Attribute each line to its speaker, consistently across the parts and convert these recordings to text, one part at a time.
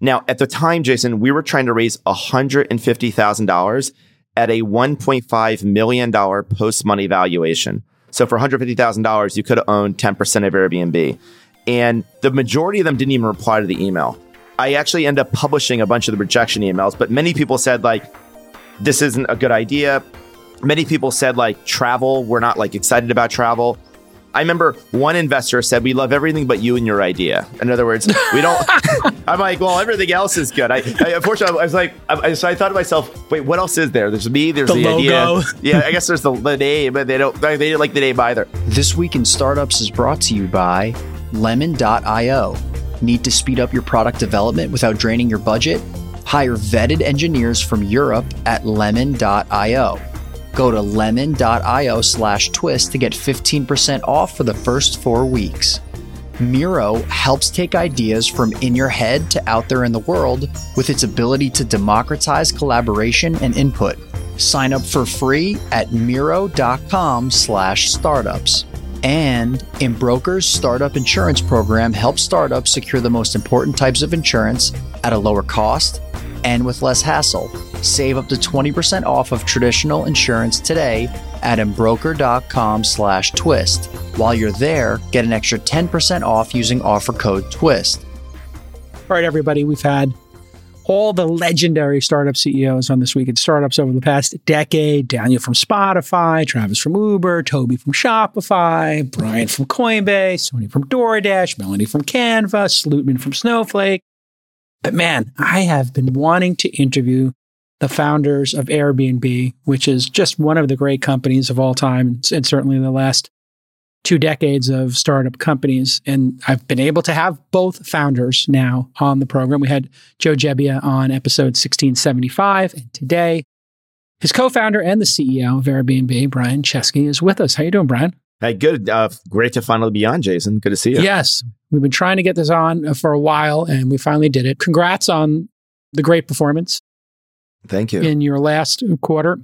Speaker 1: Now, at the time, Jason, we were trying to raise $150,000 at a $1.5 million post money valuation. So for $150,000, you could have owned 10% of Airbnb. And the majority of them didn't even reply to the email. I actually end up publishing a bunch of the rejection emails, but many people said, like, this isn't a good idea. Many people said, like, travel, we're not like excited about travel. I remember one investor said, "We love everything but you and your idea." In other words, we don't. I'm like, well, everything else is good. I, I unfortunately, I was like, I, so I thought to myself, wait, what else is there? There's me. There's
Speaker 2: The
Speaker 1: the,
Speaker 2: logo.
Speaker 1: idea. Yeah, I guess there's the, the name, but they don't. They didn't like the name either.
Speaker 3: This Week in Startups is brought to you by Lemon.io. Need to speed up your product development without draining your budget? Hire vetted engineers from Europe at Lemon.io. Go to lemon.io slash twist to get 15% off for the first four weeks. Miro helps take ideas from in your head to out there in the world with its ability to democratize collaboration and input. Sign up for free at miro.com slash startups. And Embroker's startup insurance program helps startups secure the most important types of insurance at a lower cost and with less hassle. Save up to 20% off of traditional insurance today at embroker.com slash twist. While you're there, get an extra 10% off using offer code TWIST.
Speaker 2: All right, everybody, we've had all the legendary startup CEOs on this week in startups over the past decade. Daniel from Spotify, Travis from Uber, Toby from Shopify, Brian from Coinbase, Tony from DoorDash, Melanie from Canva, Slootman from Snowflake. But man, I have been wanting to interview the founders of Airbnb, which is just one of the great companies of all time, and certainly in the last two decades of startup companies. And I've been able to have both founders now on the program. We had Joe Gebbia on episode 1675, and today his co-founder and the CEO of Airbnb, Brian Chesky, is with us. How you doing, Brian?
Speaker 1: Hey, good. Uh, great to finally be on, Jason. Good to see you.
Speaker 2: Yes, we've been trying to get this on for a while, and we finally did it. Congrats on the great performance
Speaker 1: Thank you.
Speaker 2: in your last quarter.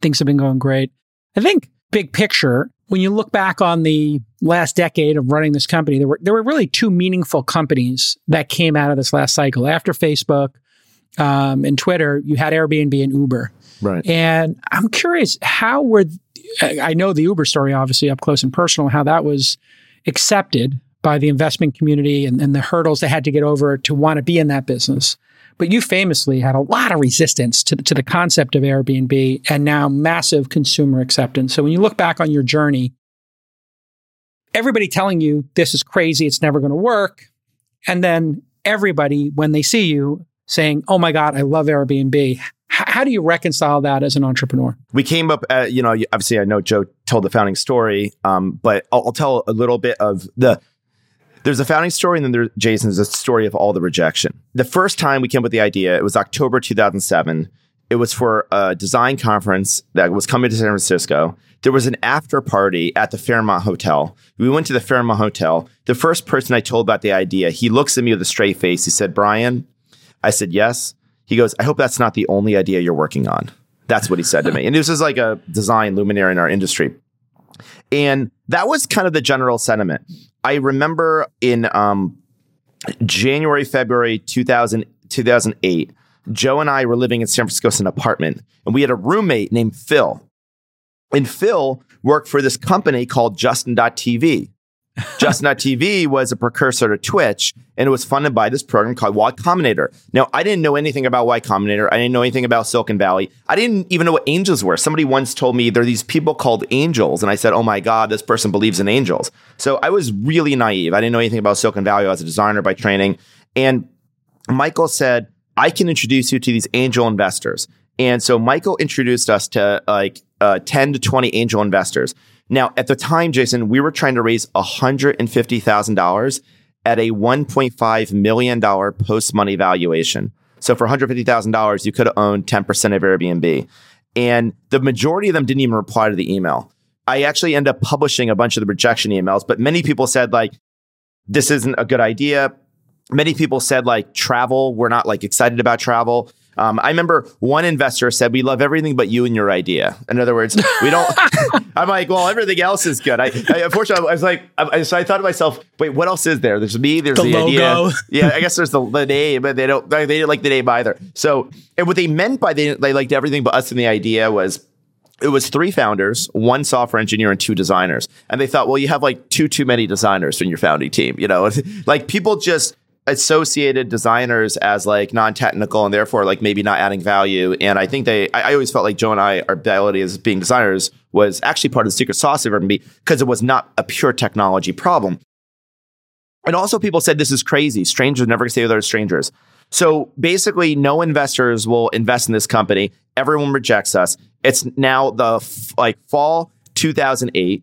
Speaker 2: Things have been going great. I think big picture, when you look back on the last decade of running this company, there were there were really two meaningful companies that came out of this last cycle. After Facebook um, and Twitter, you had Airbnb and Uber.
Speaker 1: Right.
Speaker 2: And I'm curious, how were I know the Uber story obviously up close and personal, how that was accepted by the investment community and, and the hurdles they had to get over to want to be in that business. But you famously had a lot of resistance to, to the concept of Airbnb and now massive consumer acceptance. So when you look back on your journey, everybody telling you this is crazy, it's never going to work. And then everybody, when they see you, saying, oh my God, I love Airbnb. How do you reconcile that as an entrepreneur?
Speaker 1: we came up at, you know obviously i know joe told the founding story um, but I'll, I'll tell a little bit of the there's a founding story and then there jason's a story of all the rejection. The first time we came up with the idea it was october 2007 it was for a design conference that was coming to san francisco. There was an after party at the fairmont hotel. We went to the fairmont hotel. The first person i told about the idea he looks at me with a straight face. He said brian i said yes he goes i hope that's not the only idea you're working on that's what he said to me. And this is like a design luminary in our industry. And that was kind of the general sentiment. I remember in um, January, February 2000, 2008, Joe and I were living in San Francisco in an apartment, and we had a roommate named Phil. And Phil worked for this company called Justin.tv. Justin.tv was a precursor to Twitch, and it was funded by this program called Y Combinator. Now, I didn't know anything about Y Combinator. I didn't know anything about Silicon Valley. I didn't even know what angels were. Somebody once told me there are these people called angels, and I said, "Oh my God, this person believes in angels." So I was really naive. I didn't know anything about Silicon Valley. I was a designer by training, and Michael said, "I can introduce you to these angel investors." And so Michael introduced us to like uh, 10 to 20 angel investors. Now, at the time, Jason, we were trying to raise $150,000 at a $1.5 million post money valuation. So for $150,000, you could have owned 10% of Airbnb. And the majority of them didn't even reply to the email. I actually end up publishing a bunch of the rejection emails, but many people said, like, this isn't a good idea. Many people said, like, travel, we're not like excited about travel. Um, I remember one investor said, "We love everything but you and your idea." In other words, we don't. I'm like, well, everything else is good. I, I unfortunately, I was like, I, so I thought to myself, wait, what else is there? There's me. There's
Speaker 2: The
Speaker 1: the, idea. Yeah, I guess there's the, the name, but they don't. They didn't like the name either. So, and what they meant by they they liked everything but us and the idea was it was three founders, one software engineer, and two designers. And they thought, well, you have like two too many designers in your founding team. You know, like people just associated designers as like non-technical and therefore like maybe not adding value. And I think they, I, I always felt like Joe and I, our ability as being designers was actually part of the secret sauce of Airbnb because it was not a pure technology problem. And also, people said this is crazy. Strangers never stay with other strangers. So basically, no investors will invest in this company. Everyone rejects us. It's now the f- like fall 2008.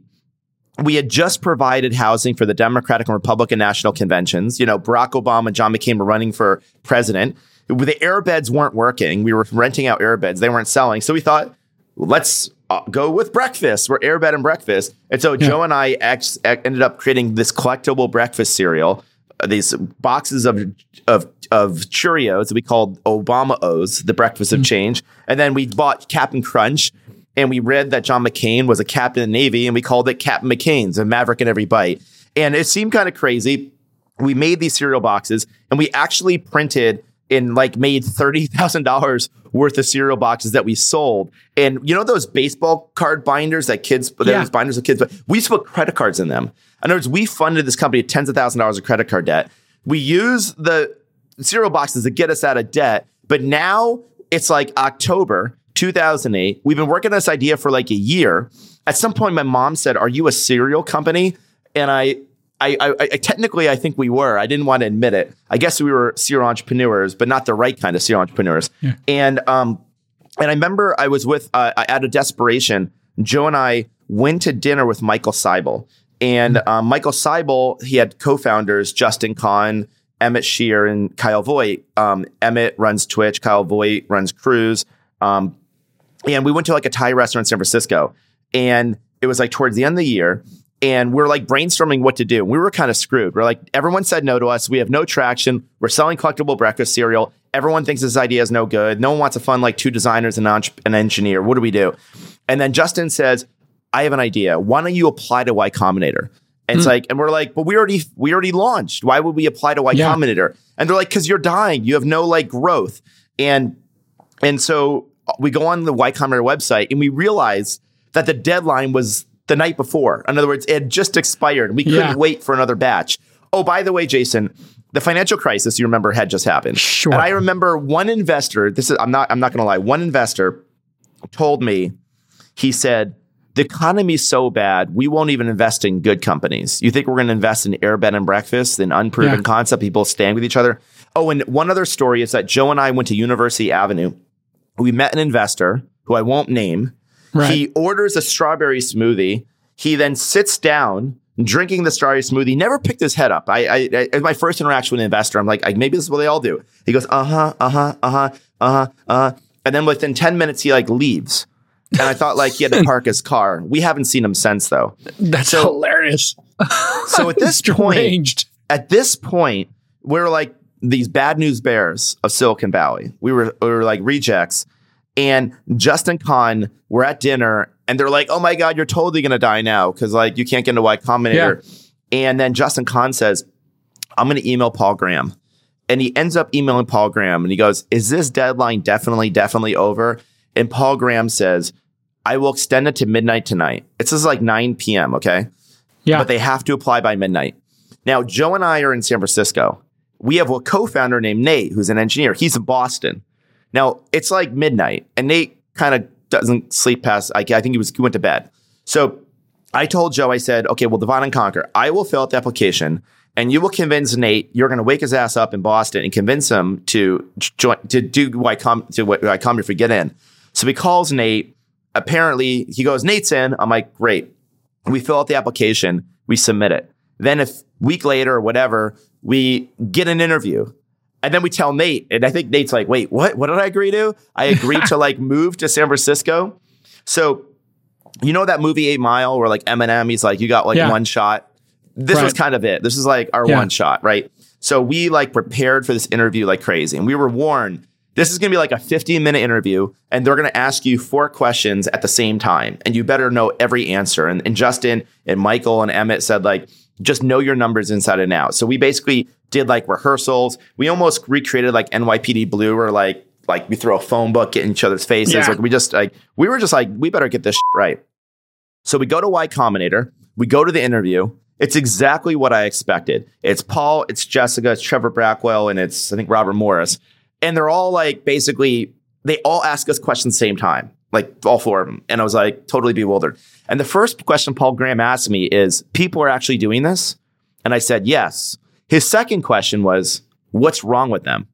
Speaker 1: We had just provided housing for the Democratic and Republican national conventions. You know, Barack Obama and John McCain were running for president. The airbeds weren't working. We were renting out airbeds; they weren't selling. So we thought, let's uh, go with breakfast. We're airbed and breakfast. And so Joe and I ex- ended up creating this collectible breakfast cereal. uh, These boxes of of of Cheerios that we called Obama O's, the breakfast of change, and then we bought Captain Crunch, and we read that John McCain was a captain in the Navy, and we called it Captain McCain's, a Maverick in every bite. And it seemed kind of crazy. We made these cereal boxes, and we actually printed and like made thirty thousand dollars worth of cereal boxes that we sold. And you know those baseball card binders that kids,
Speaker 2: Yeah.
Speaker 1: those binders of kids, but we used to put credit cards in them. In other words, we funded this company tens of thousands of dollars of credit card debt. We use the cereal boxes to get us out of debt, but now it's like October 2008. We've been working on this idea for like a year. At some point, my mom said, "Are you a cereal company?" And I I, I, I technically I think we were. I didn't want to admit it. I guess we were serial entrepreneurs, but not the right kind of serial entrepreneurs. And um, and I remember I was with uh, out of desperation. Joe and I went to dinner with Michael Seibel, and um, Michael Seibel he had co-founders Justin Kan, Emmett Shear, and Kyle Vogt. Um, Emmett runs Twitch. Kyle Vogt runs Cruise. Um, and we went to like a Thai restaurant in San Francisco, and it was like towards the end of the year, and we're like brainstorming what to do. We were kind of screwed. We're like, everyone said no to us. We have no traction. We're selling collectible breakfast cereal. Everyone thinks this idea is no good. No one wants to fund like two designers and an an engineer. What do we do? And then Justin says, I have an idea. Why don't you apply to Y Combinator? And it's hmm. like, and we're like, but we already we already launched. Why would we apply to Y
Speaker 2: Yeah.
Speaker 1: Combinator? And they're like, because you're dying. You have no like growth. And and so we go on the Y Combinator website and we realize that the deadline was the night before. In other words, it had just expired. and We couldn't
Speaker 2: Yeah.
Speaker 1: wait for another batch. Oh, by the way, Jason, the financial crisis you remember had just happened.
Speaker 2: Sure.
Speaker 1: And I remember one investor. This is I'm not I'm not going to lie. One investor told me he said the economy's so bad we won't even invest in good companies. You think we're going to invest in air bed and breakfast, an unproven
Speaker 2: Yeah.
Speaker 1: concept, people staying with each other? Oh, and one other story is that Joe and I went to University Avenue. We met an investor who I won't name.
Speaker 2: Right.
Speaker 1: He orders a strawberry smoothie. He then sits down drinking the strawberry smoothie. Never picked his head up. I, I, I my first interaction with an investor, I'm like, I, maybe this is what they all do. He goes, uh huh, uh huh, uh huh, uh huh, uh, huh, and then within ten minutes, he like leaves. And I thought like he had to park his car. We haven't seen him since though.
Speaker 2: That's
Speaker 1: So-
Speaker 2: hilarious.
Speaker 1: So at this point, at this point, we're like these bad news bears of Silicon Valley. We were we were like rejects. And Justin Kan, we're at dinner, and they're like, "Oh my God, you're totally gonna die now because like you can't get into Y Combinator." And then Justin Kan says, "I'm gonna email Paul Graham," and he ends up emailing Paul Graham, and he goes, "Is this deadline definitely definitely over?" And Paul Graham says, "I will extend it to midnight tonight." It's just like 9 p.m. Okay
Speaker 2: Yeah.
Speaker 1: but they have to apply by midnight. Now, Joe and I are in San Francisco. We have a co-founder named Nate, who's an engineer. He's in Boston. Now, it's like midnight, and Nate kind of doesn't sleep past. I, I think he was he went to bed. So I told Joe, I said, okay, well, divide and conquer. I will fill out the application, and you will convince Nate. You're going to wake his ass up in Boston and convince him to join to do why come to why come if we get in. So he calls Nate. Apparently, he goes, Nate's in. I'm like, great. We fill out the application, we submit it. Then a week later or whatever, we get an interview. And then we tell Nate, and I think Nate's like, wait, what? What did I agree to? I agreed to like move to San Francisco. So, you know that movie Eight Mile where like Eminem, he's like, you got like
Speaker 2: Yeah.
Speaker 1: one shot. This was kind of it. This is like our
Speaker 2: Yeah.
Speaker 1: one shot, right? So we like prepared for this interview like crazy. And we were warned this is going to be like a 15 minute interview, and they're going to ask you four questions at the same time, and you better know every answer. And, and Justin and Michael and Emmett said, like, just know your numbers inside and out. So we basically did like rehearsals. We almost recreated like NYPD Blue or like like we throw a phone book in each other's faces.
Speaker 2: Yeah.
Speaker 1: Like we just like we were just like we better get this right. So we go to Y Combinator. We go to the interview. It's exactly what I expected. It's Paul, it's Jessica, it's Trevor Blackwell, and it's I think Robert Morris. And they're all like basically they all ask us questions same time, like all four of them. And I was like totally bewildered. And the first question Paul Graham asked me is, "People are actually doing this?" And I said, "Yes." His second question was, "What's wrong with them?"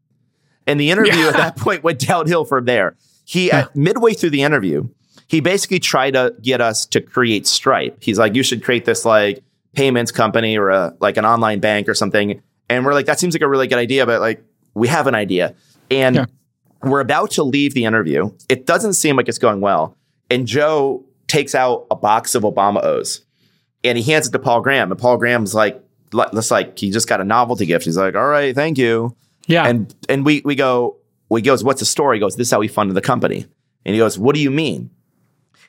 Speaker 1: And the interview
Speaker 2: Yeah.
Speaker 1: at that point went downhill from there. He at midway through the interview, he basically tried to get us to create Stripe. He's like, "You should create this like payments company or a like an online bank or something." And we're like, "That seems like a really good idea, but like we have an idea." And
Speaker 2: Yeah.
Speaker 1: we're about to leave the interview. It doesn't seem like it's going well. And Joe takes out a box of Obama O's and he hands it to Paul Graham. And Paul Graham's like, let's like, he just got a novelty gift. He's like, all right, thank you.
Speaker 2: Yeah.
Speaker 1: And and we we go, we goes, what's the story? He goes, this is how we funded the company. And he goes, what do you mean?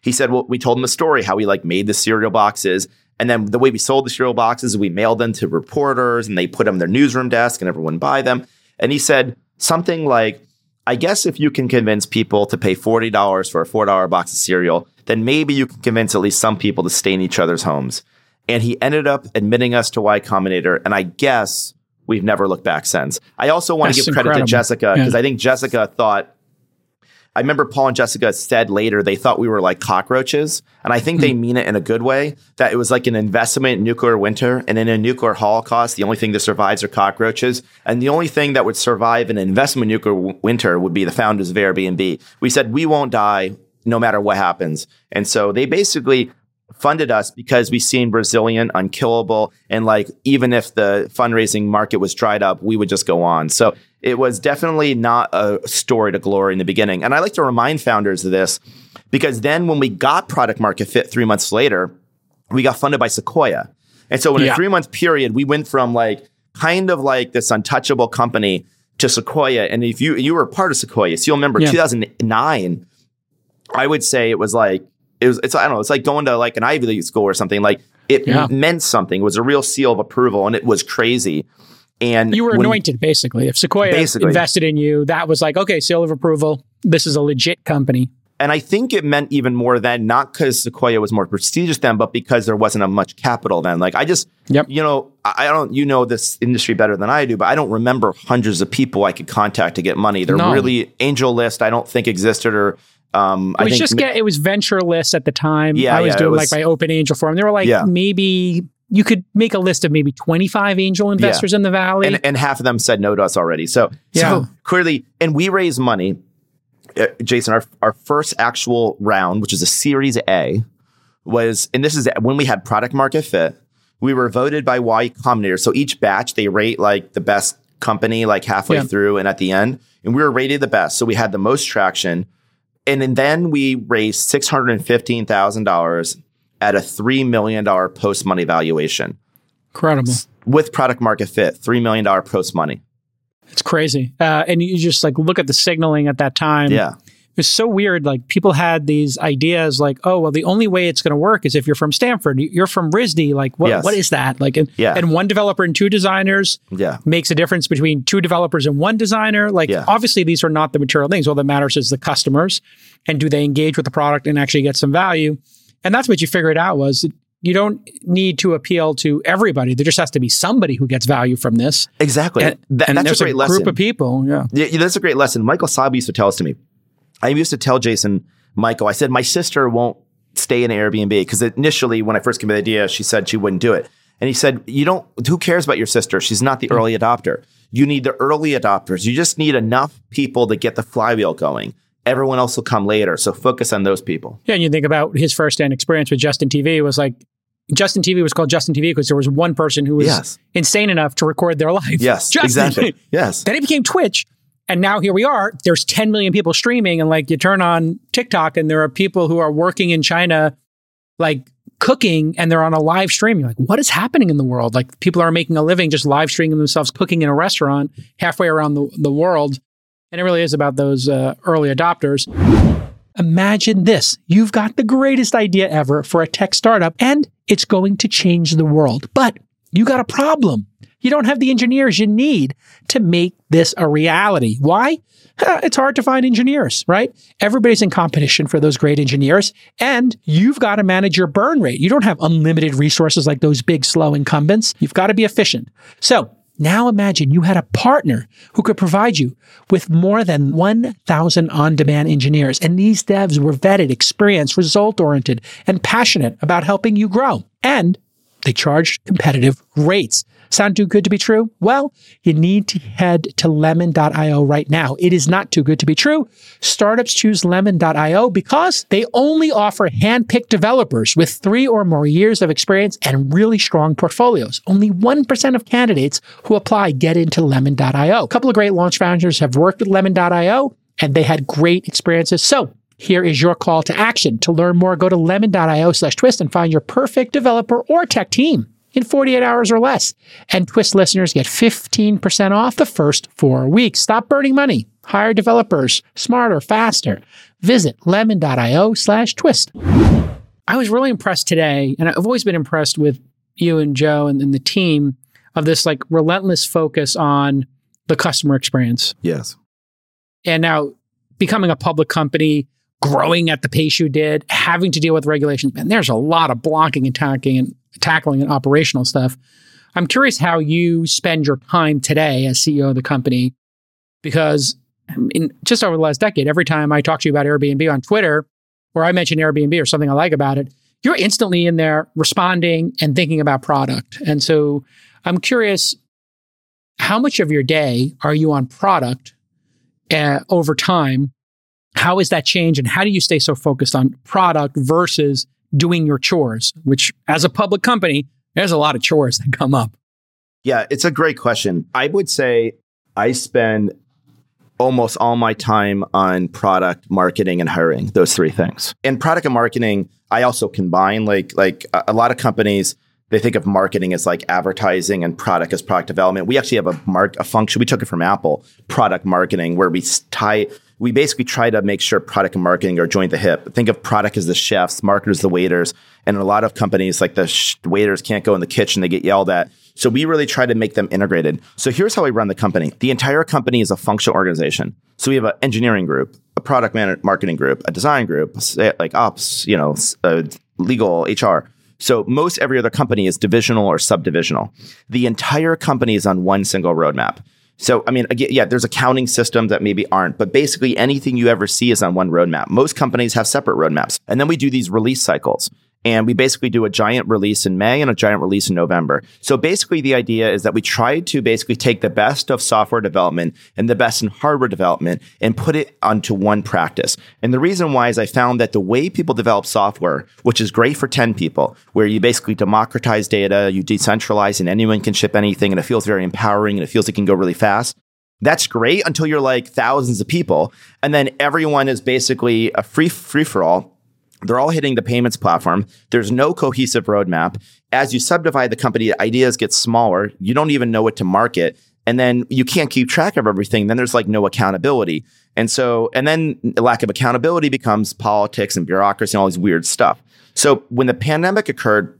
Speaker 1: He said, well, we told him the story, how we like made the cereal boxes. And then the way we sold the cereal boxes, we mailed them to reporters and they put them in their newsroom desk and everyone buy them. And he said something like, I guess if you can convince people to pay $40 for a $4 box of cereal, then maybe you can convince at least some people to stay in each other's homes. And he ended up admitting us to Y Combinator. And I guess we've never looked back since. I also want to give credit to Jessica
Speaker 2: Yeah.
Speaker 1: because I think Jessica thought I remember Paul and Jessica said later they thought we were like cockroaches. And I think they
Speaker 2: Hmm.
Speaker 1: mean it in a good way that it was like an investment in nuclear winter. And in a nuclear holocaust, the only thing that survives are cockroaches. And the only thing that would survive an investment in nuclear w- winter would be the founders of Airbnb. We said, we won't die no matter what happens. And so they basically funded us because we seemed resilient, unkillable, and like even if the fundraising market was dried up, we would just go on. So it was definitely not a story to glory in the beginning. And I like to remind founders of this because then when we got product market fit three months later, we got funded by Sequoia. And so in
Speaker 2: Yeah.
Speaker 1: a three month period, we went from like kind of like this untouchable company to Sequoia. And if you you were part of Sequoia, so you'll remember
Speaker 2: Yeah.
Speaker 1: 2009, I would say it was like it was it's I don't know, it's like going to like an Ivy League school or something. Like it
Speaker 2: Yeah.
Speaker 1: meant something. It was a real seal of approval and it was crazy. And
Speaker 2: you were
Speaker 1: when-
Speaker 2: anointed basically. If Sequoia
Speaker 1: Basically.
Speaker 2: invested in you, that was like, okay, seal of approval. This is a legit company.
Speaker 1: And I think it meant even more then, not because Sequoia was more prestigious then, but because there wasn't a much capital then. Like I just,
Speaker 2: Yep.
Speaker 1: you know, I don't, you know, this industry better than I do, but I don't remember hundreds of people I could contact to get money. They're
Speaker 2: No.
Speaker 1: really angel list. I don't think existed or, um,
Speaker 2: It
Speaker 1: I
Speaker 2: was
Speaker 1: think
Speaker 2: just get it was venture list at the time.
Speaker 1: Yeah,
Speaker 2: I was
Speaker 1: yeah,
Speaker 2: doing
Speaker 1: was-
Speaker 2: like my open angel forum. They were like
Speaker 1: Yeah.
Speaker 2: maybe you could make a list of maybe 25 angel investors yeah. in the valley.
Speaker 1: And, and, half of them said no to us already. So,
Speaker 2: yeah.
Speaker 1: so clearly, and we raised money. Uh, Jason, our, our first actual round, which is a Series A, was, and this is when we had product market fit, we were voted by Y Combinator. So each batch, they rate like the best company like halfway
Speaker 2: yeah.
Speaker 1: through and at the end. And we were rated the best. So we had the most traction. And, and then we raised $615,000 at a three million dollar post money valuation
Speaker 2: Incredible.
Speaker 1: with product market fit, three million dollar post money.
Speaker 2: It's crazy. Uh, and you just like look at the signaling at that time.
Speaker 1: Yeah.
Speaker 2: It was so weird. Like people had these ideas like, oh, well, the only way it's going to work is if you're from Stanford. You're from RISD. Like, what,
Speaker 1: Yes.
Speaker 2: what is that? Like, and,
Speaker 1: Yeah.
Speaker 2: and one developer and two designers
Speaker 1: Yeah.
Speaker 2: makes a difference between two developers and one designer. Like,
Speaker 1: Yeah.
Speaker 2: obviously, these are not the material things. All that matters is the customers and do they engage with the product and actually get some value. And that's what you figured out was you don't need to appeal to everybody. There just has to be somebody who gets value from this.
Speaker 1: Exactly.
Speaker 2: And,
Speaker 1: That-
Speaker 2: and
Speaker 1: that's
Speaker 2: there's
Speaker 1: a great lesson.
Speaker 2: group of people. Yeah.
Speaker 1: Yeah, yeah, that's a great lesson. Michael Saab used to tell us to me. I used to tell Jason, Michael, I said, my sister won't stay in Airbnb because initially, when I first came with the idea, she said she wouldn't do it. And he said, You don't, who cares about your sister? She's not the hmm. early adopter. You need the early adopters. You just need enough people to get the flywheel going. Everyone else will come later. So focus on those people.
Speaker 2: Yeah, and you think about his first-hand experience with Justin TV was like Justin TV was called Justin TV because there was one person who was
Speaker 1: Yes.
Speaker 2: insane enough to record their life.
Speaker 1: Yes,
Speaker 2: Justin.
Speaker 1: exactly. Yes.
Speaker 2: Then it became Twitch. And now here we are. There's 10 million people streaming. And like you turn on TikTok and there are people who are working in China, like cooking, and they're on a live stream. You're like, what is happening in the world? Like people are making a living just live streaming themselves cooking in a restaurant halfway around the, the world. And it really is about those uh, early adopters. Imagine this you've got the greatest idea ever for a tech startup, and it's going to change the world. But you got a problem. You don't have the engineers you need to make this a reality. Why? It's hard to find engineers, right? Everybody's in competition for those great engineers, and you've got to manage your burn rate. You don't have unlimited resources like those big, slow incumbents. You've got to be efficient. So now imagine you had a partner who could provide you with more than 1,000 on demand engineers. And these devs were vetted, experienced, result oriented, and passionate about helping you grow. And they charged competitive rates. Sound too good to be true? Well, you need to head to lemon.io right now. It is not too good to be true. Startups choose lemon.io because they only offer hand-picked developers with three or more years of experience and really strong portfolios. Only 1% of candidates who apply get into lemon.io. A couple of great launch founders have worked with lemon.io and they had great experiences. So here is your call to action. To learn more, go to lemon.io slash twist and find your perfect developer or tech team in 48 hours or less. And Twist listeners get 15% off the first four weeks. Stop burning money. Hire developers smarter, faster. Visit lemon.io slash twist. I was really impressed today, and I've always been impressed with you and Joe and, and the team of this like relentless focus on the customer experience.
Speaker 1: Yes.
Speaker 2: And now becoming a public company, growing at the pace you did, having to deal with regulations, man, there's a lot of blocking and tackling and tackling and operational stuff. I'm curious how you spend your time today as CEO of the company, because in just over the last decade, every time I talk to you about Airbnb on Twitter, or I mention Airbnb or something I like about it, you're instantly in there responding and thinking about product. And so I'm curious, how much of your day are you on product uh, over time? How is that change, and how do you stay so focused on product versus doing your chores, which as a public company, there's a lot of chores that come up.
Speaker 1: Yeah, it's a great question. I would say I spend almost all my time on product marketing and hiring those three things in product and marketing i also combine like like a, a, lot of companies they think of marketing as like advertising and product as product development we actually have a mark a function we took it from apple product marketing where we tie we basically try to make sure product and marketing are joined the hip. Think of product as the chefs, marketers the waiters, and a lot of companies like the sh- waiters can't go in the kitchen; they get yelled at. So we really try to make them integrated. So here's how we run the company: the entire company is a functional organization. So we have an engineering group, a product man- marketing group, a design group, like ops, you know, uh, legal, HR. So most every other company is divisional or subdivisional. The entire company is on one single roadmap. So, I mean, again, yeah, there's accounting systems that maybe aren't, but basically anything you ever see is on one roadmap. Most companies have separate roadmaps. And then we do these release cycles. And we basically do a giant release in May and a giant release in November. So basically, the idea is that we try to basically take the best of software development and the best in hardware development and put it onto one practice. And the reason why is I found that the way people develop software, which is great for 10 people, where you basically democratize data, you decentralize, and anyone can ship anything, and it feels very empowering and it feels it can go really fast. That's great until you're like thousands of people. And then everyone is basically a free free for all they're all hitting the payments platform. There's no cohesive roadmap. As you subdivide the company, ideas get smaller. You don't even know what to market. And then you can't keep track of everything. Then there's like no accountability. And so, and then lack of accountability becomes politics and bureaucracy and all these weird stuff. So when the pandemic occurred,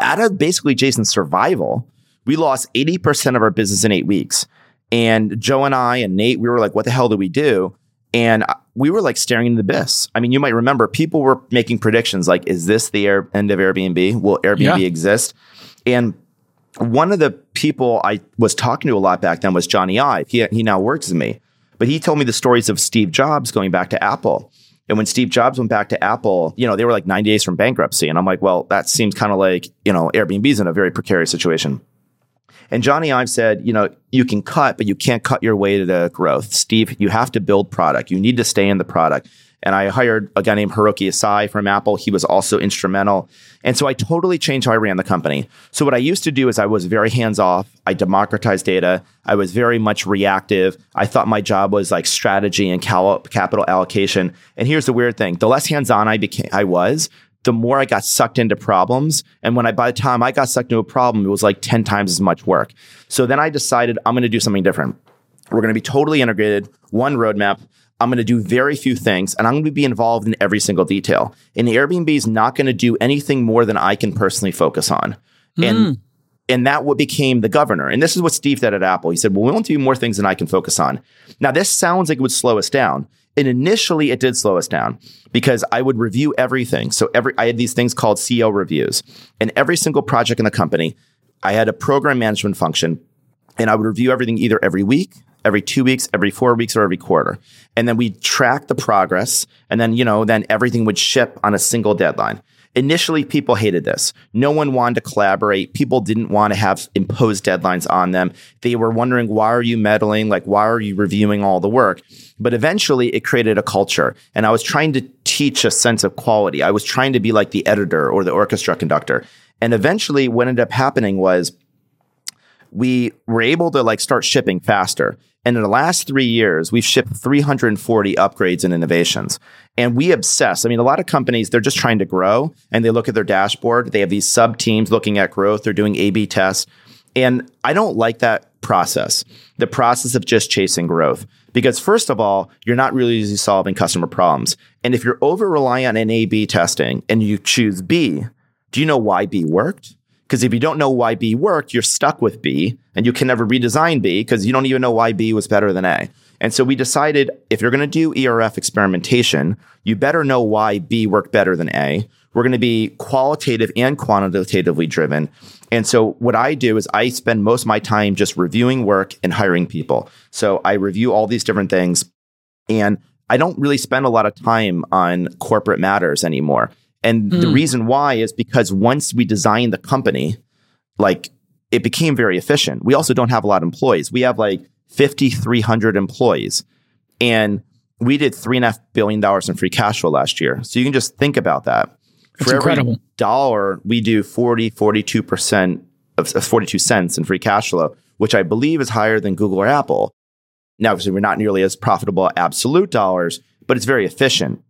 Speaker 1: out of basically Jason's survival, we lost 80% of our business in eight weeks. And Joe and I and Nate, we were like, what the hell do we do? And we were like staring into the abyss. I mean, you might remember people were making predictions like, is this the air, end of Airbnb? Will Airbnb yeah. exist? And one of the people I was talking to a lot back then was Jony Ive. He, he now works with me, but he told me the stories of Steve Jobs going back to Apple. And when Steve Jobs went back to Apple, you know, they were like 90 days from bankruptcy. And I'm like, well, that seems kind of like, you know, Airbnb's in a very precarious situation. And Jony Ive said, you know, you can cut, but you can't cut your way to the growth. Steve, you have to build product. You need to stay in the product. And I hired a guy named Hiroki Asai from Apple. He was also instrumental. And so I totally changed how I ran the company. So what I used to do is I was very hands off. I democratized data. I was very much reactive. I thought my job was like strategy and cal- capital allocation. And here's the weird thing: the less hands on I became, I was, the more I got sucked into problems. And when I, by the time I got sucked into a problem, it was like 10 times as much work. So then I decided I'm going to do something different. We're going to be totally integrated, one roadmap. I'm going to do very few things and I'm going to be involved in every single detail. And Airbnb is not going to do anything more than I can personally focus on. And hmm. and that what became the governor. And this is what Steve did at Apple. He said, "Well, we want to do more things than I can focus on." Now, this sounds like it would slow us down. And initially it did slow us down because I would review everything. So every I had these things called CEO reviews. And every single project in the company, I had a program management function and I would review everything either every week, every two weeks, every four weeks, or every quarter. And then we'd track the progress. And then, you know, then everything would ship on a single deadline. Initially, people hated this. No one wanted to collaborate. People didn't want to have imposed deadlines on them. They were wondering, why are you meddling? Like, why are you reviewing all the work? But eventually, it created a culture. And I was trying to teach a sense of quality. I was trying to be like the editor or the orchestra conductor. And eventually, what ended up happening was we were able to like start shipping faster. And in the last three years, we've shipped 340 upgrades and innovations. And we obsess. I mean, a lot of companies, they're just trying to grow and they look at their dashboard. They have these sub teams looking at growth. They're doing A B tests. And I don't like that process, the process of just chasing growth. Because, first of all, you're not really solving customer problems. And if you're over reliant on A B testing and you choose B, do you know why B worked? Because if you don't know why B worked, you're stuck with B and you can never redesign B because you don't even know why B was better than A. And so we decided if you're going to do ERF experimentation, you better know why B worked better than A. We're going to be qualitative and quantitatively driven. And so what I do is I spend most of my time just reviewing work and hiring people. So I review all these different things and I don't really spend a lot of time on corporate matters anymore. And mm. the reason why is because once we designed the company, like it became very efficient. We also don't have a lot of employees. We have like 5,300 employees. And we did three and a half billion dollars in free cash flow last year. So you can just think about that.
Speaker 2: That's For incredible. every
Speaker 1: dollar, we do 40, 42% of, of 42 cents in free cash flow, which I believe is higher than Google or Apple. Now, obviously, we're not nearly as profitable absolute dollars, but it's very efficient.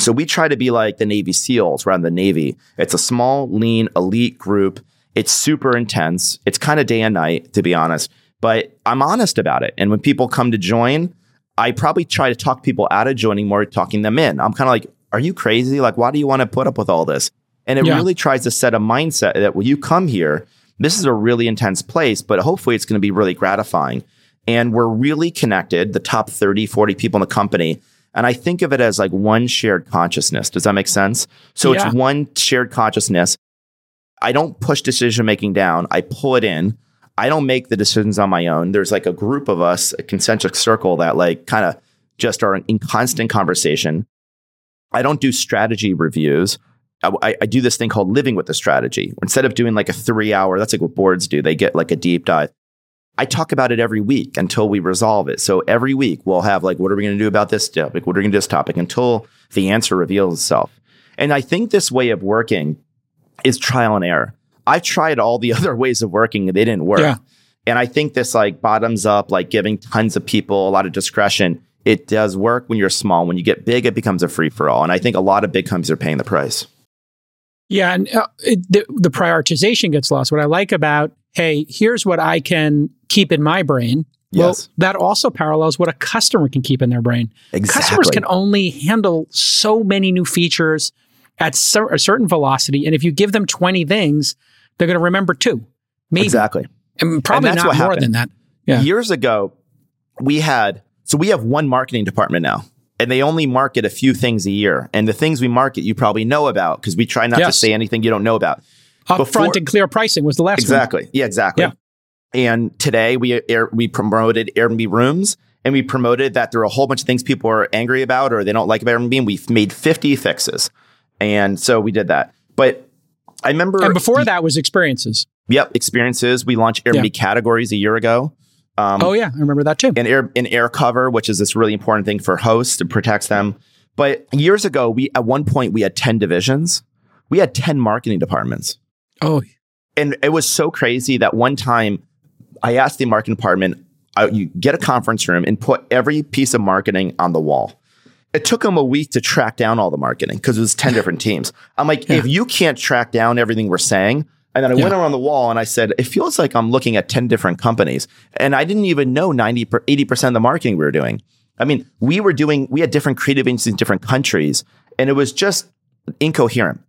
Speaker 1: So we try to be like the Navy SEALs around the Navy. It's a small, lean, elite group. It's super intense. It's kind of day and night, to be honest, but I'm honest about it. And when people come to join, I probably try to talk people out of joining more, talking them in. I'm kind of like, are you crazy? Like, why do you want to put up with all this? And it yeah. really tries to set a mindset that when you come here, this is a really intense place, but hopefully it's going to be really gratifying. And we're really connected, the top 30, 40 people in the company and I think of it as like one shared consciousness. Does that make sense? So yeah. it's one shared consciousness. I don't push decision making down, I pull it in. I don't make the decisions on my own. There's like a group of us, a concentric circle that like kind of just are in constant conversation. I don't do strategy reviews. I, I, do this thing called living with the strategy. Instead of doing like a three hour, that's like what boards do. They get like a deep dive. I talk about it every week until we resolve it. So every week we'll have like, what are we going to do about this topic? What are we going to do this topic until the answer reveals itself? And I think this way of working is trial and error. I've tried all the other ways of working and they didn't work. Yeah. And I think this like bottoms up, like giving tons of people a lot of discretion, it does work when you're small. When you get big, it becomes a free for all. And I think a lot of big companies are paying the price.
Speaker 2: Yeah, and uh, it, the, the prioritization gets lost. What I like about, hey, here's what I can keep in my brain. Yes. Well, that also parallels what a customer can keep in their brain.
Speaker 1: Exactly.
Speaker 2: Customers can only handle so many new features at cer- a certain velocity, and if you give them 20 things, they're going to remember two, maybe.
Speaker 1: Exactly.
Speaker 2: And probably and not more happened. than that.
Speaker 1: Yeah. Years ago, we had so we have one marketing department now and they only market a few things a year. And the things we market, you probably know about because we try not yes. to say anything you don't know about.
Speaker 2: Upfront and clear pricing was the last
Speaker 1: exactly.
Speaker 2: One.
Speaker 1: Yeah, exactly. Yeah. And today we air, we promoted Airbnb rooms and we promoted that there are a whole bunch of things people are angry about or they don't like about Airbnb. And we've made 50 fixes. And so we did that. But I remember.
Speaker 2: And before the, that was experiences.
Speaker 1: Yep. Experiences. We launched Airbnb yeah. categories a year ago.
Speaker 2: Um, oh yeah, I remember that too.
Speaker 1: And air and AirCover, which is this really important thing for hosts and protects them. But years ago, we at one point we had ten divisions. We had ten marketing departments.
Speaker 2: Oh,
Speaker 1: and it was so crazy that one time I asked the marketing department, uh, "You get a conference room and put every piece of marketing on the wall." It took them a week to track down all the marketing because it was ten different teams. I'm like, yeah. if you can't track down everything we're saying, And then I
Speaker 2: Yeah.
Speaker 1: went around the wall and I said, it feels like I'm looking at 10 different companies. And I didn't even know 90, per- 80% of the marketing we were doing. I mean, we were doing, we had different creative agencies in different countries, and it was just incoherent.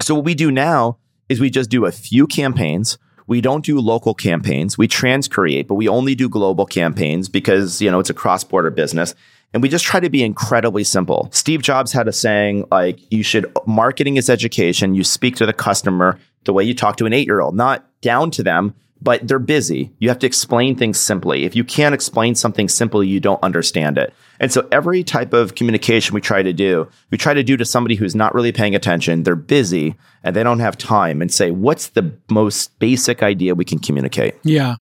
Speaker 1: So what we do now is we just do a few campaigns. We don't do local campaigns. We transcreate, but we only do global campaigns because, you know, it's a cross-border business. And we just try to be incredibly simple. Steve Jobs had a saying like you should marketing is education. You speak to the customer the way you talk to an 8-year-old, not down to them, but they're busy. You have to explain things simply. If you can't explain something simply, you don't understand it. And so every type of communication we try to do, we try to do to somebody who's not really paying attention, they're busy and they don't have time and say, what's the most basic idea we can communicate?
Speaker 2: Yeah.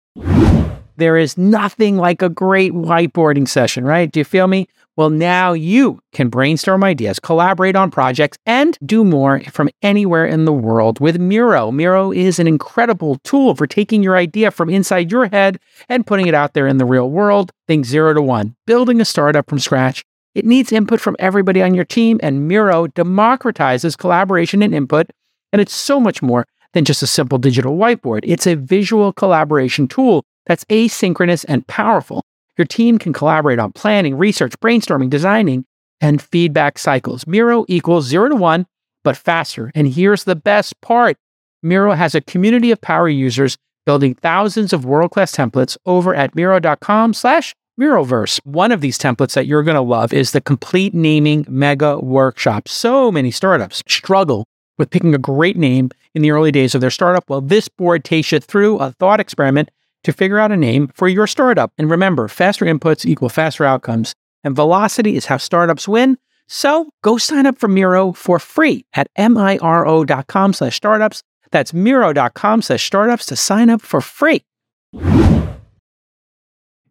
Speaker 4: There is nothing like a great whiteboarding session, right? Do you feel me? Well, now you can brainstorm ideas, collaborate on projects, and do more from anywhere in the world with Miro. Miro is an incredible tool for taking your idea from inside your head and putting it out there in the real world. Think zero to one. Building a startup from scratch. It needs input from everybody on your team, and Miro democratizes collaboration and input. And it's so much more than just a simple digital whiteboard. It's a visual collaboration tool that's asynchronous and powerful. Your team can collaborate on planning, research, brainstorming, designing, and feedback cycles. Miro equals zero to one, but faster. And here's the best part Miro has a community of power users building thousands of world class templates over at Miro.com slash Miroverse. One of these templates that you're going to love is the complete naming mega workshop. So many startups struggle with picking a great name in the early days of their startup. Well, this board takes you through a thought experiment to figure out a name for your startup. And remember, faster inputs equal faster outcomes, and velocity is how startups win. So go sign up for Miro for free at miro.com slash startups. That's miro.com slash startups to sign up for free.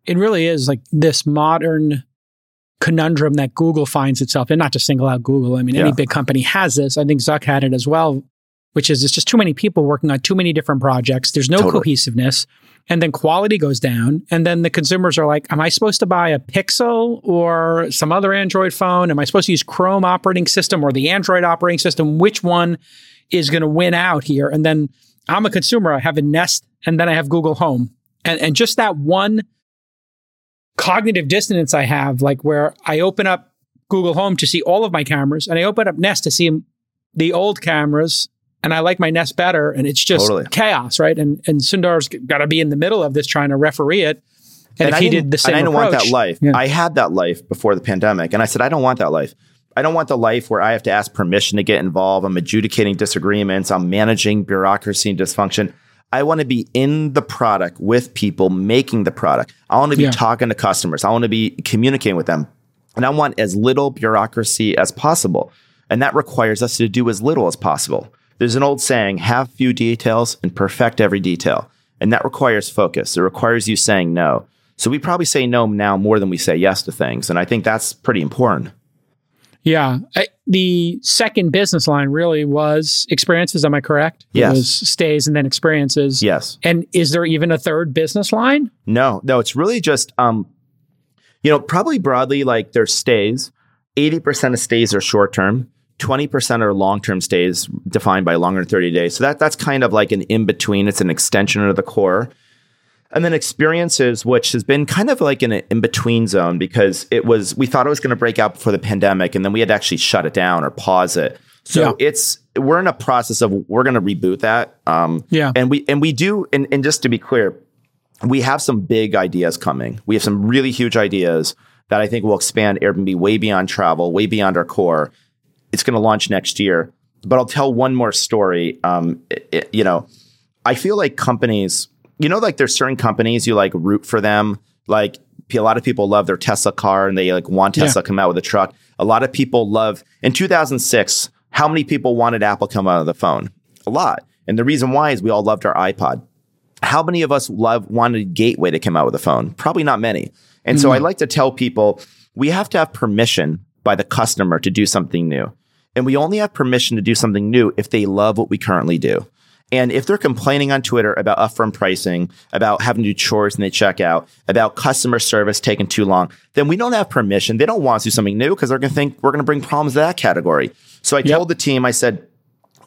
Speaker 2: It really is like this modern conundrum that Google finds itself in, not to single out Google. I mean, any big company has this. I think Zuck had it as well, which is it's just too many people working on too many different projects. There's no
Speaker 1: Totally.
Speaker 2: cohesiveness. And then quality goes down. And then the consumers are like, Am I supposed to buy a Pixel or some other Android phone? Am I supposed to use Chrome operating system or the Android operating system? Which one is going to win out here? And then I'm a consumer. I have a Nest and then I have Google Home. And, and just that one cognitive dissonance I have, like where I open up Google Home to see all of my cameras and I open up Nest to see the old cameras and I like my Nest better and it's just
Speaker 1: Totally.
Speaker 2: chaos, right? And and Sundar's got to be in the middle of this trying to referee it. And, if
Speaker 1: I
Speaker 2: he
Speaker 1: didn't-
Speaker 2: the same
Speaker 1: and I didn't want that life.
Speaker 2: Yeah.
Speaker 1: I had that life before the pandemic, and I said I don't want that life. I don't want the life where I have to ask permission to get involved. I'm adjudicating disagreements. I'm managing bureaucracy and dysfunction. I want to be in the product with people making the product. I want to be
Speaker 2: Yeah.
Speaker 1: talking to customers. I want to be communicating with them. And I want as little bureaucracy as possible. And that requires us to do as little as possible. There's an old saying have few details and perfect every detail. And that requires focus. It requires you saying no. So we probably say no now more than we say yes to things. And I think that's pretty important.
Speaker 2: Yeah. I, the second business line really was experiences. Am I correct?
Speaker 1: Yes.
Speaker 2: It was stays and then experiences.
Speaker 1: Yes.
Speaker 2: And is there even a third business line?
Speaker 1: No, no, it's really just um, you know, probably broadly like there's stays. 80% of stays are short term, 20% are long term stays defined by longer than 30 days. So that that's kind of like an in between. It's an extension of the core. And then experiences, which has been kind of like an in between zone because it was, we thought it was going to break out before the pandemic and then we had to actually shut it down or pause it. So
Speaker 2: Yeah.
Speaker 1: it's, we're in a process of, we're going to reboot that. Um,
Speaker 2: Yeah.
Speaker 1: and we, and we do, and, and just to be clear, we have some big ideas coming. We have some really huge ideas that I think will expand Airbnb way beyond travel, way beyond our core. It's going to launch next year. But I'll tell one more story. Um, it- it- you know, I feel like companies, you know, like there's certain companies you like root for them. Like a lot of people love their Tesla car and they like want Tesla to come out with a truck. A lot of people love in 2006. How many people wanted Apple come out of the phone? A lot. And the reason why is we all loved our iPod how many of us love wanted Gateway to come out with a phone? Probably not many. And so I like to tell people we have to have permission by the customer to do something new. And we only have permission to do something new if they love what we currently do. And if they're complaining on Twitter about upfront pricing, about having to do chores and they check out, about customer service taking too long, then we don't have permission. They don't want to do something new because they're going to think we're going to bring problems to that category. So I told the team, I said,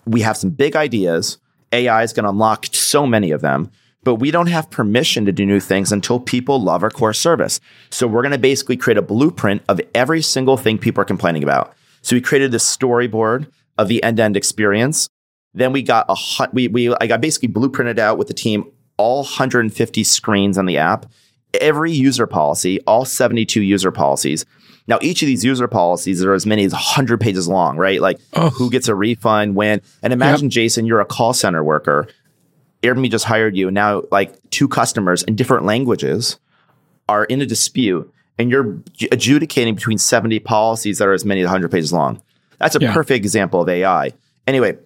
Speaker 1: we have some big ideas AI is going to unlock so many of them, but we don't have permission to do new things until people love our core service. So we're going to basically create a blueprint of every single thing people are complaining about. So we created this storyboard of the end-to-end experience. Then we got a we we I got basically blueprinted out with the team all 150 screens on the app, every user policy, all 72 user policies. Now, each of these user policies are as many as 100 pages long, right? Like oh. who gets a refund when. And imagine, yep. Jason, you're a call center worker. Airbnb just hired you. Now, like two customers in different languages are in a dispute, and you're adjudicating between 70 policies that are as many as 100 pages long. That's a yeah. perfect example of AI. Anyway,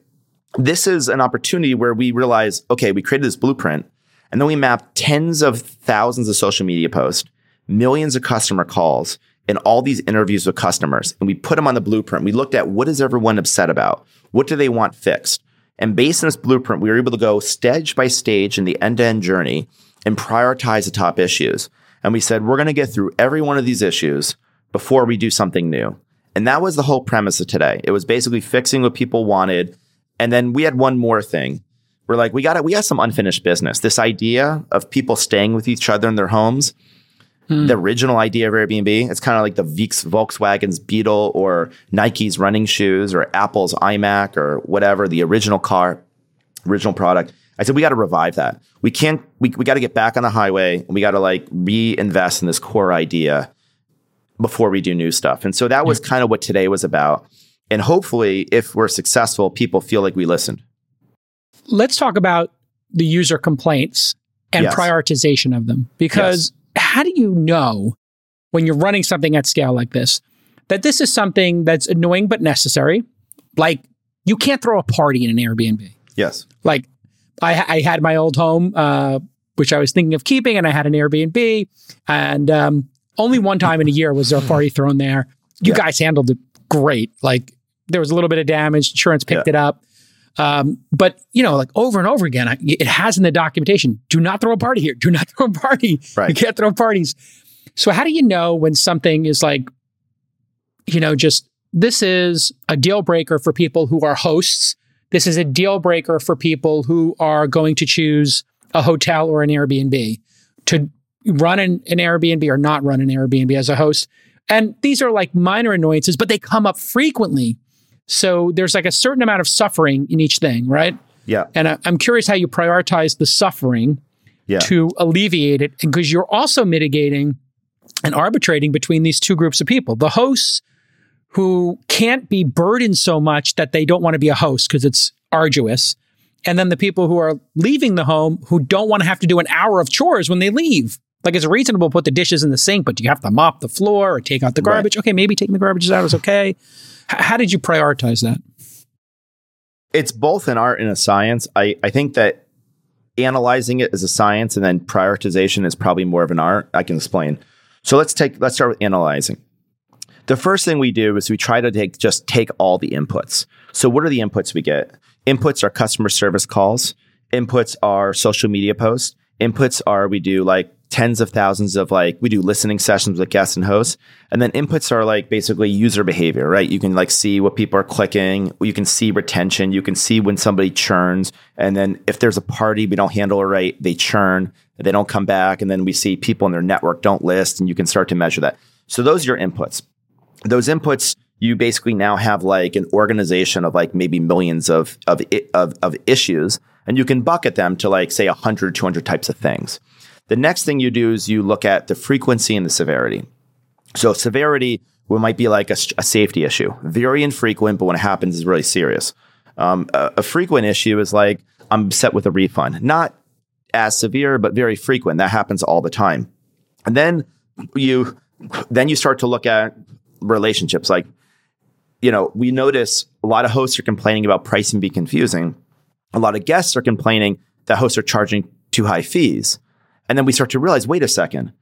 Speaker 1: this is an opportunity where we realize okay, we created this blueprint, and then we mapped tens of thousands of social media posts, millions of customer calls, and all these interviews with customers and we put them on the blueprint. We looked at what is everyone upset about? What do they want fixed? And based on this blueprint, we were able to go stage by stage in the end to end journey and prioritize the top issues. And we said, we're going to get through every one of these issues before we do something new. And that was the whole premise of today. It was basically fixing what people wanted. And then we had one more thing. We're like, we got it. We got some unfinished business. This idea of people staying with each other in their homes Hmm. The original idea of Airbnb, it's kind of like the Volkswagen's Beetle or Nike's running shoes or Apple's iMac or whatever, the original car, original product. I said, we got to revive that. We can't, we, we got to get back on the highway and we got to like reinvest in this core idea before we do new stuff. And so that was kind of what today was about. And hopefully, if we're successful, people feel like we listened.
Speaker 2: Let's talk about the user complaints and yes. prioritization of them because how do you know when you're running something at scale like this that this is something that's annoying but necessary? Like you can't throw a party in an Airbnb.
Speaker 1: Yes.
Speaker 2: Like I, I had my old home, uh, which I was thinking of keeping, and I had an Airbnb, and um, only one time in a year was there a party thrown there. You yeah. guys handled it great. Like there was a little bit of damage, insurance picked yeah. it up. Um, but you know, like over and over again, I, it has in the documentation: do not throw a party here. Do not throw a party. Right. You can't throw parties. So how do you know when something is like, you know, just this is a deal breaker for people who are hosts. This is a deal breaker for people who are going to choose a hotel or an Airbnb to run an, an Airbnb or not run an Airbnb as a host. And these are like minor annoyances, but they come up frequently so there's like a certain amount of suffering in each thing, right?
Speaker 1: Yeah.
Speaker 2: And I, am curious how you prioritize the suffering yeah. to alleviate it, because you're also mitigating and arbitrating between these two groups of people: the hosts who can't be burdened so much that they don't want to be a host because it's arduous, and then the people who are leaving the home who don't want to have to do an hour of chores when they leave. Like it's reasonable to put the dishes in the sink, but do you have to mop the floor or take out the garbage. Right. Okay, maybe taking the garbage out is okay how did you prioritize that?
Speaker 1: It's both an art and a science. I, I think that analyzing it is a science and then prioritization is probably more of an art. I can explain. So let's take let's start with analyzing. The first thing we do is we try to take just take all the inputs. So what are the inputs we get? Inputs are customer service calls. Inputs are social media posts. Inputs are we do like tens of thousands of like we do listening sessions with guests and hosts. And then inputs are like basically user behavior right? You can like see what people are clicking. You can see retention. You can see when somebody churns. And then if there's a party we don't handle it right they churn. They don't come back. And then we see people in their network don't list and you can start to measure that. So those are your inputs. Those inputs you basically now have like an organization of like maybe millions of of of, of issues. And you can bucket them to like say 100 200 types of things the next thing you do is you look at the frequency and the severity. So severity might be like a, a, safety issue, very infrequent, but when it happens, is really serious. Um, a, a frequent issue is like I'm upset with a refund, not as severe, but very frequent. That happens all the time. And then you then you start to look at relationships. Like, you know, we notice a lot of hosts are complaining about pricing be confusing. A lot of guests are complaining that hosts are charging too high fees. And then we start to realize wait a second,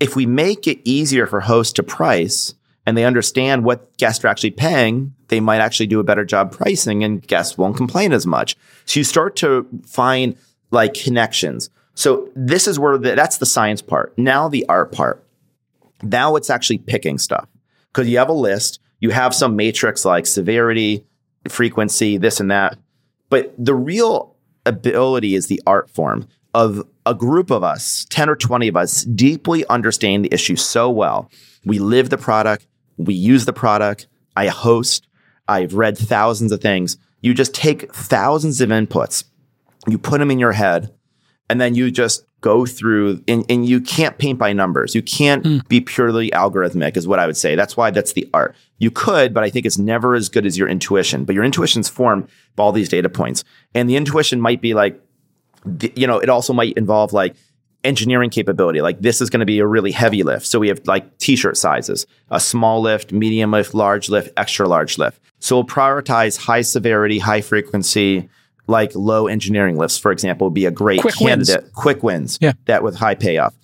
Speaker 1: if we make it easier for hosts to price and they understand what guests are actually paying, they might actually do a better job pricing and guests won't complain as much. So you start to find like connections. So this is where the, that's the science part. Now the art part. Now it's actually picking stuff because you have a list, you have some matrix like severity, frequency, this and that. But the real ability is the art form of a group of us, 10 or 20 of us, deeply understand the issue so well. We live the product, we use the product, I host, I've read thousands of things. You just take thousands of inputs, you put them in your head, and then you just go through and, and you can't paint by numbers. You can't mm. be purely algorithmic, is what I would say. That's why that's the art. You could, but I think it's never as good as your intuition. But your intuition's formed by all these data points. And the intuition might be like, you know, it also might involve like engineering capability. Like this is going to be a really heavy lift. So we have like t-shirt sizes, a small lift, medium lift, large lift, extra large lift. So we'll prioritize high severity, high frequency, like low engineering lifts, for example, would be a great
Speaker 2: quick
Speaker 1: candidate.
Speaker 2: Wins.
Speaker 1: Quick wins.
Speaker 2: Yeah.
Speaker 1: That with high payoff.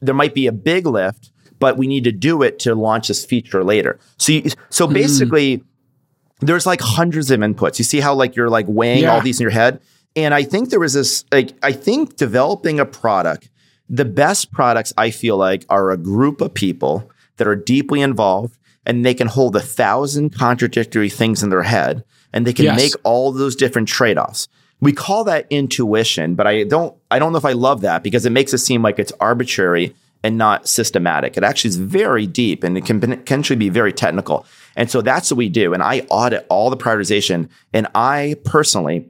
Speaker 1: There might be a big lift, but we need to do it to launch this feature later. So you, so mm. basically mm. there's like hundreds of inputs. You see how like you're like weighing yeah. all these in your head? And I think there was this like I think developing a product the best products I feel like are a group of people that are deeply involved and they can hold a thousand contradictory things in their head and they can yes. make all those different trade-offs. We call that intuition, but I don't I don't know if I love that because it makes it seem like it's arbitrary and not systematic. It actually is very deep and it can potentially be very technical. And so that's what we do. And I audit all the prioritization. And I personally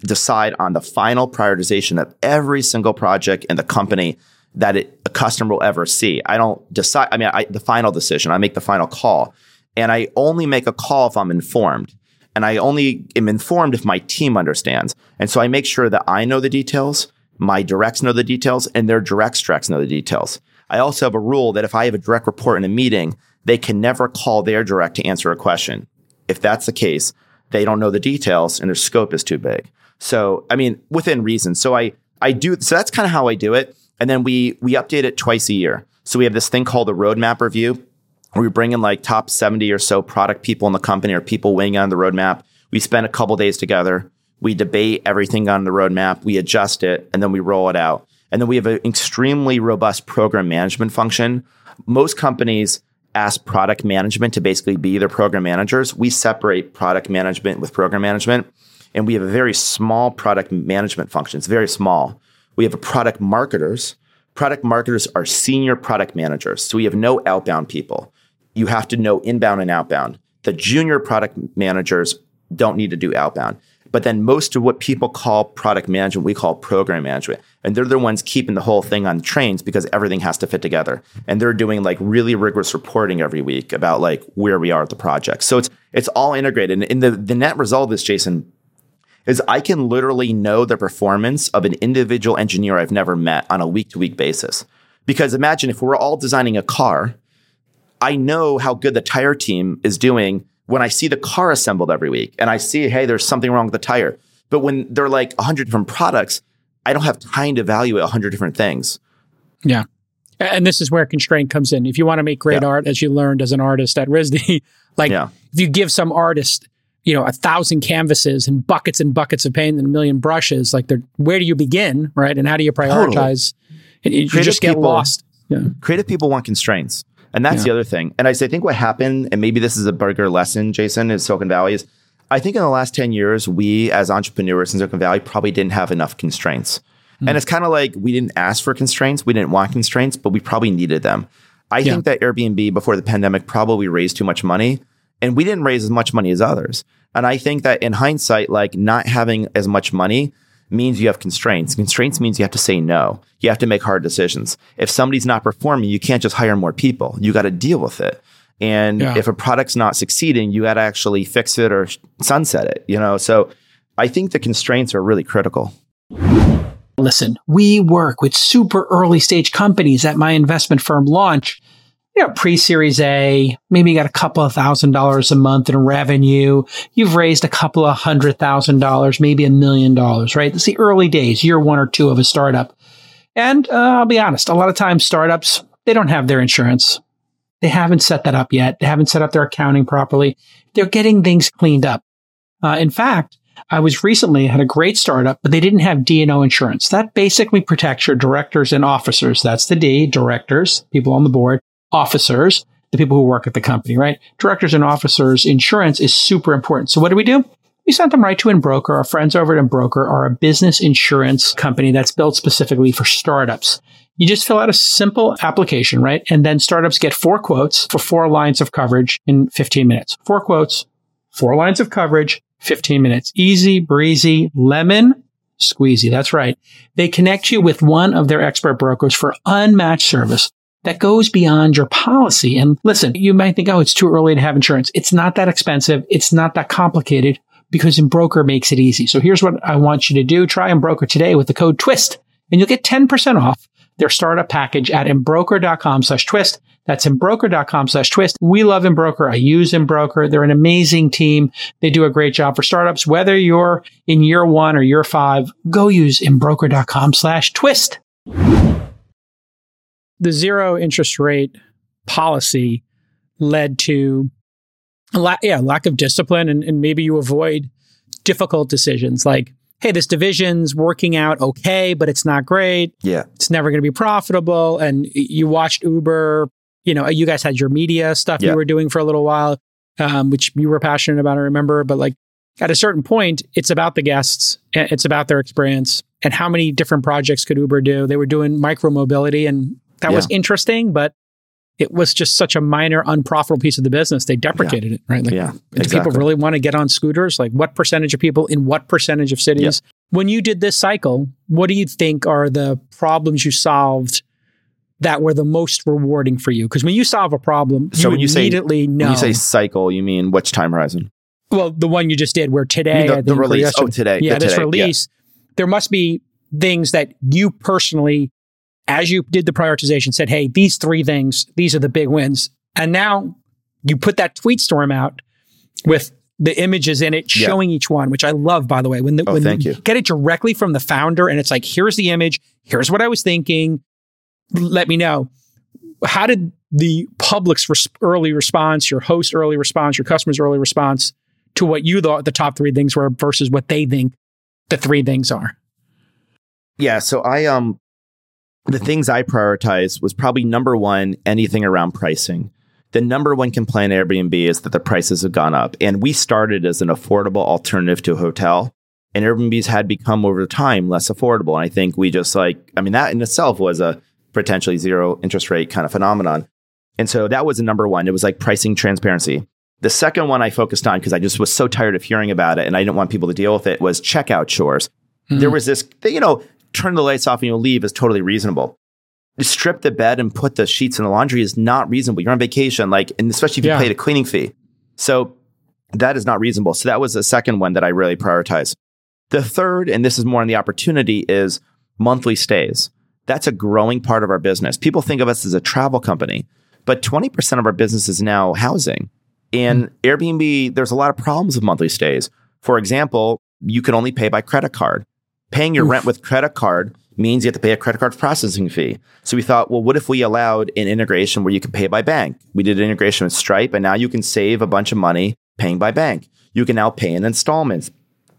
Speaker 1: decide on the final prioritization of every single project in the company that it, a customer will ever see. I don't decide. I mean, I, the final decision. I make the final call, and I only make a call if I'm informed. And I only am informed if my team understands. And so I make sure that I know the details, my directs know the details, and their directs directs know the details. I also have a rule that if I have a direct report in a meeting, they can never call their direct to answer a question. If that's the case, they don't know the details and their scope is too big. So, I mean, within reason. So I, I do, so that's kind of how I do it. And then we, we update it twice a year. So we have this thing called the roadmap review where we bring in like top 70 or so product people in the company or people weighing on the roadmap. We spend a couple days together. We debate everything on the roadmap. We adjust it and then we roll it out. And then we have an extremely robust program management function. Most companies ask product management to basically be their program managers. We separate product management with program management, and we have a very small product management function. It's very small. We have a product marketers. Product marketers are senior product managers. So we have no outbound people. You have to know inbound and outbound. The junior product managers don't need to do outbound. But then most of what people call product management, we call program management. And they're the ones keeping the whole thing on trains because everything has to fit together. And they're doing like really rigorous reporting every week about like where we are at the project. So it's it's all integrated. And the, the net result of this, Jason, is I can literally know the performance of an individual engineer I've never met on a week to week basis. Because imagine if we're all designing a car, I know how good the tire team is doing when I see the car assembled every week and I see, hey, there's something wrong with the tire. But when they're like 100 different products, I don't have time to evaluate 100 different things.
Speaker 2: Yeah. And this is where constraint comes in. If you want to make great yeah. art, as you learned as an artist at RISD, like yeah. if you give some artist, you know, a thousand canvases and buckets and buckets of paint and a million brushes, like where do you begin, right? And how do you prioritize? Totally. You, just get people, lost.
Speaker 1: Yeah. Creative people want constraints. And that's yeah. the other thing. And I say, I think what happened, and maybe this is a bigger lesson, Jason, in Silicon Valley is I think in the last 10 years, we as entrepreneurs in Silicon Valley probably didn't have enough constraints. Mm. And it's kind of like we didn't ask for constraints, we didn't want constraints, but we probably needed them. I yeah. think that Airbnb before the pandemic probably raised too much money, and we didn't raise as much money as others. And I think that in hindsight, like not having as much money means you have constraints. Constraints means you have to say no. You have to make hard decisions. If somebody's not performing, you can't just hire more people. You got to deal with it. And yeah. if a product's not succeeding, you got to actually fix it or sunset it, you know? So I think the constraints are really critical.
Speaker 2: Listen, we work with super early stage companies at my investment firm launch you know, pre-series A, maybe you got a couple of thousand dollars a month in revenue. You've raised a couple of hundred thousand dollars, maybe a million dollars, right? It's the early days, year one or two of a startup. And uh, I'll be honest, a lot of times startups, they don't have their insurance. They haven't set that up yet. They haven't set up their accounting properly. They're getting things cleaned up. Uh, in fact, I was recently had a great startup, but they didn't have D&O insurance. That basically protects your directors and officers. That's the D, directors, people on the board, officers, the people who work at the company, right? Directors and officers insurance is super important. So what do we do? We sent them right to Embroker. Our friends over at Embroker are a business insurance company that's built specifically for startups. You just fill out a simple application, right? And then startups get four quotes for four lines of coverage in 15 minutes. Four quotes, four lines of coverage, 15 minutes. Easy, breezy, lemon, squeezy. That's right. They connect you with one of their expert brokers for unmatched service that goes beyond your policy. And listen, you might think, oh, it's too early to have insurance. It's not that expensive. It's not that complicated because Embroker makes it easy. So here's what I want you to do. Try Embroker today with the code TWIST and you'll get 10% off their startup package at embroker.com slash twist. That's embroker.com slash twist. We love Embroker. I use Embroker. They're an amazing team. They do a great job for startups. Whether you're in year one or year five, go use embroker.com slash twist. The zero interest rate policy led to a la- yeah, lack of discipline and, and maybe you avoid difficult decisions like hey, this division's working out okay, but it's not great.
Speaker 1: Yeah.
Speaker 2: It's never going to be profitable. And you watched Uber, you know, you guys had your media stuff
Speaker 1: Yeah.
Speaker 2: you were doing for a little while, um, which you were passionate about, I remember. But like at a certain point, it's about the guests, it's about their experience. And how many different projects could Uber do? They were doing micro mobility, and that was interesting, but it was just such a minor, unprofitable piece of the business. They deprecated it, right? Like,
Speaker 1: yeah.
Speaker 2: do
Speaker 1: Exactly.
Speaker 2: people really want to get on scooters? Like, what percentage of people in what percentage of cities? When you did this cycle, what do you think are the problems you solved that were the most rewarding for you? Because when you solve a problem,
Speaker 1: So
Speaker 2: you
Speaker 1: when you say-
Speaker 2: immediately know.
Speaker 1: When you say cycle, you mean which time horizon?
Speaker 2: well, the one you just did, where today,
Speaker 1: the, the release. Oh, today.
Speaker 2: yeah, this
Speaker 1: today.
Speaker 2: release, there must be things that you personally, as you did the prioritization, said, hey, these three things, these are the big wins. And now you put that tweet storm out with the images in it
Speaker 1: Yeah.
Speaker 2: showing each one, which I love, by the way. When, the,
Speaker 1: Oh,
Speaker 2: when
Speaker 1: thank you.
Speaker 2: get it directly from the founder and it's like, here's the image, here's what I was thinking. Let me know. How did the public's res- early response, your host early response, your customers' early response to what you thought the top three things were versus what they think the three things are?
Speaker 1: Yeah. So I um the things I prioritized was probably number one, anything around pricing. The number one complaint at Airbnb is that the prices have gone up. And we started as an affordable alternative to a hotel. And Airbnbs had become over time less affordable. And I think we just like, I mean, that in itself was a potentially zero interest rate kind of phenomenon. And so that was the number one. It was like pricing transparency. The second one I focused on because I just was so tired of hearing about it and I didn't want people to deal with it was checkout chores. Hmm. There was this, you know, turn the lights off and you'll leave is totally reasonable. Strip the bed and put the sheets in the laundry is not reasonable. You're on vacation, like, and especially if you
Speaker 2: Yeah.
Speaker 1: paid a cleaning fee. So that is not reasonable. So that was the second one that I really prioritize. The third, and this is more on the opportunity, is monthly stays. That's a growing part of our business. People think of us as a travel company, but 20% of our business is now housing. And Airbnb, there's a lot of problems with monthly stays. For example, you can only pay by credit card. Paying your
Speaker 2: Oof.
Speaker 1: rent with credit card means you have to pay a credit card processing fee. So we thought, well, what if we allowed an integration where you could pay by bank? We did an integration with Stripe, and now you can save a bunch of money paying by bank. You can now pay in installments.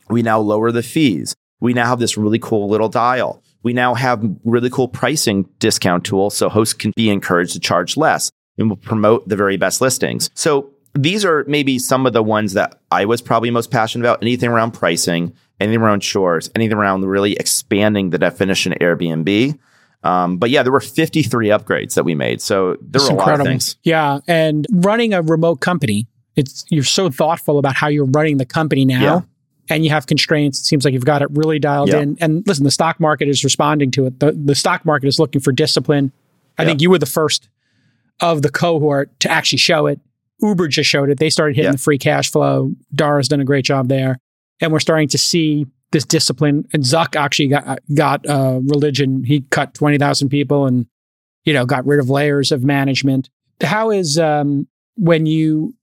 Speaker 1: We now lower the fees. We now have this really cool little dial. We now have really cool pricing discount tools so hosts can be encouraged to charge less and will promote the very best listings. So these are maybe some of the ones that I was probably most passionate about. Anything around pricing, anything around chores, anything around really expanding the definition of Airbnb. Um, but yeah, there were 53 upgrades that we made. So there
Speaker 2: It's
Speaker 1: were a lot of things.
Speaker 2: Yeah, and running a remote company, it's you're so thoughtful about how you're running the company now.
Speaker 1: Yeah.
Speaker 2: And you have constraints. It seems like you've got it really dialed
Speaker 1: Yeah.
Speaker 2: in. And listen, the stock market is responding to it. The, the stock market is looking for discipline. I
Speaker 1: Yeah.
Speaker 2: think you were the first of the cohort to actually show it. Uber just showed it. They started hitting the free cash flow. Dara's done a great job there. And we're starting to see this discipline. And Zuck actually got got uh, religion. He cut twenty thousand people and you know got rid of layers of management. How is um, when you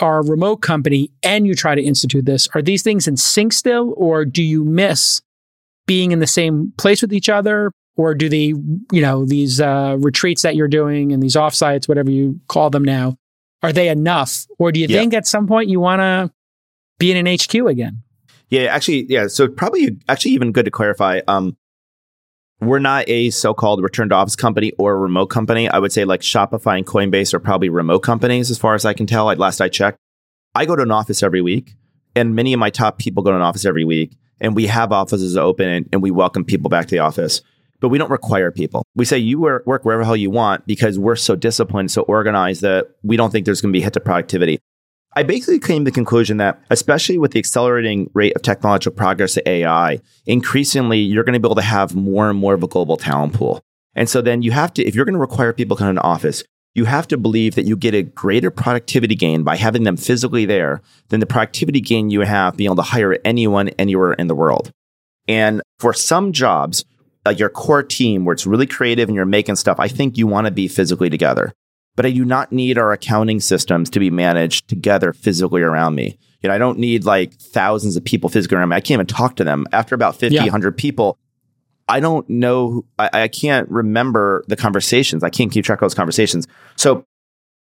Speaker 2: are a remote company and you try to institute this? Are these things in sync still, or do you miss being in the same place with each other? Or do the you know these uh, retreats that you're doing and these offsites, whatever you call them now, are they enough? Or do you think at some point you want to be in an HQ again?
Speaker 1: Yeah, actually, yeah. So probably actually even good to clarify. Um, we're not a so-called return to office company or a remote company. I would say like Shopify and Coinbase are probably remote companies as far as I can tell. Like last I checked, I go to an office every week. and many of my top people go to an office every week, and we have offices open and, and we welcome people back to the office. But we don't require people. We say you work wherever hell you want because we're so disciplined, so organized that we don't think there's going to be hit to productivity. I basically came to the conclusion that, especially with the accelerating rate of technological progress to AI, increasingly you're going to be able to have more and more of a global talent pool. And so then you have to, if you're going to require people to come into an office, you have to believe that you get a greater productivity gain by having them physically there than the productivity gain you have being able to hire anyone anywhere in the world. And for some jobs, like your core team where it's really creative and you're making stuff, I think you want to be physically together. But I do not need our accounting systems to be managed together physically around me. You know, I don't need like thousands of people physically around me. I can't even talk to them. After about 50,
Speaker 2: Yeah.
Speaker 1: 100 people, I don't know. I, I can't remember the conversations. I can't keep track of those conversations. So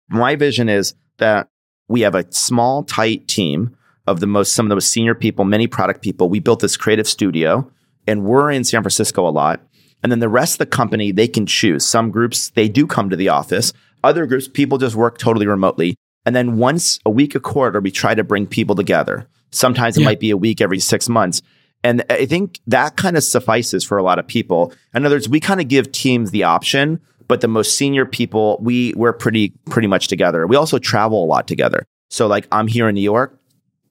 Speaker 1: my vision is that we have a small, tight team of the most, some of the most senior people, many product people. We built this creative studio and we're in San Francisco a lot. And then the rest of the company, they can choose. Some groups, they do come to the office. Other groups, people just work totally remotely. And then once a week, a quarter, we try to bring people together. Sometimes it
Speaker 2: Yeah.
Speaker 1: might be a week every six months. And I think that kind of suffices for a lot of people. In other words, we kind of give teams the option, but the most senior people, we we're pretty pretty much together. We also travel a lot together. So like I'm here in New York,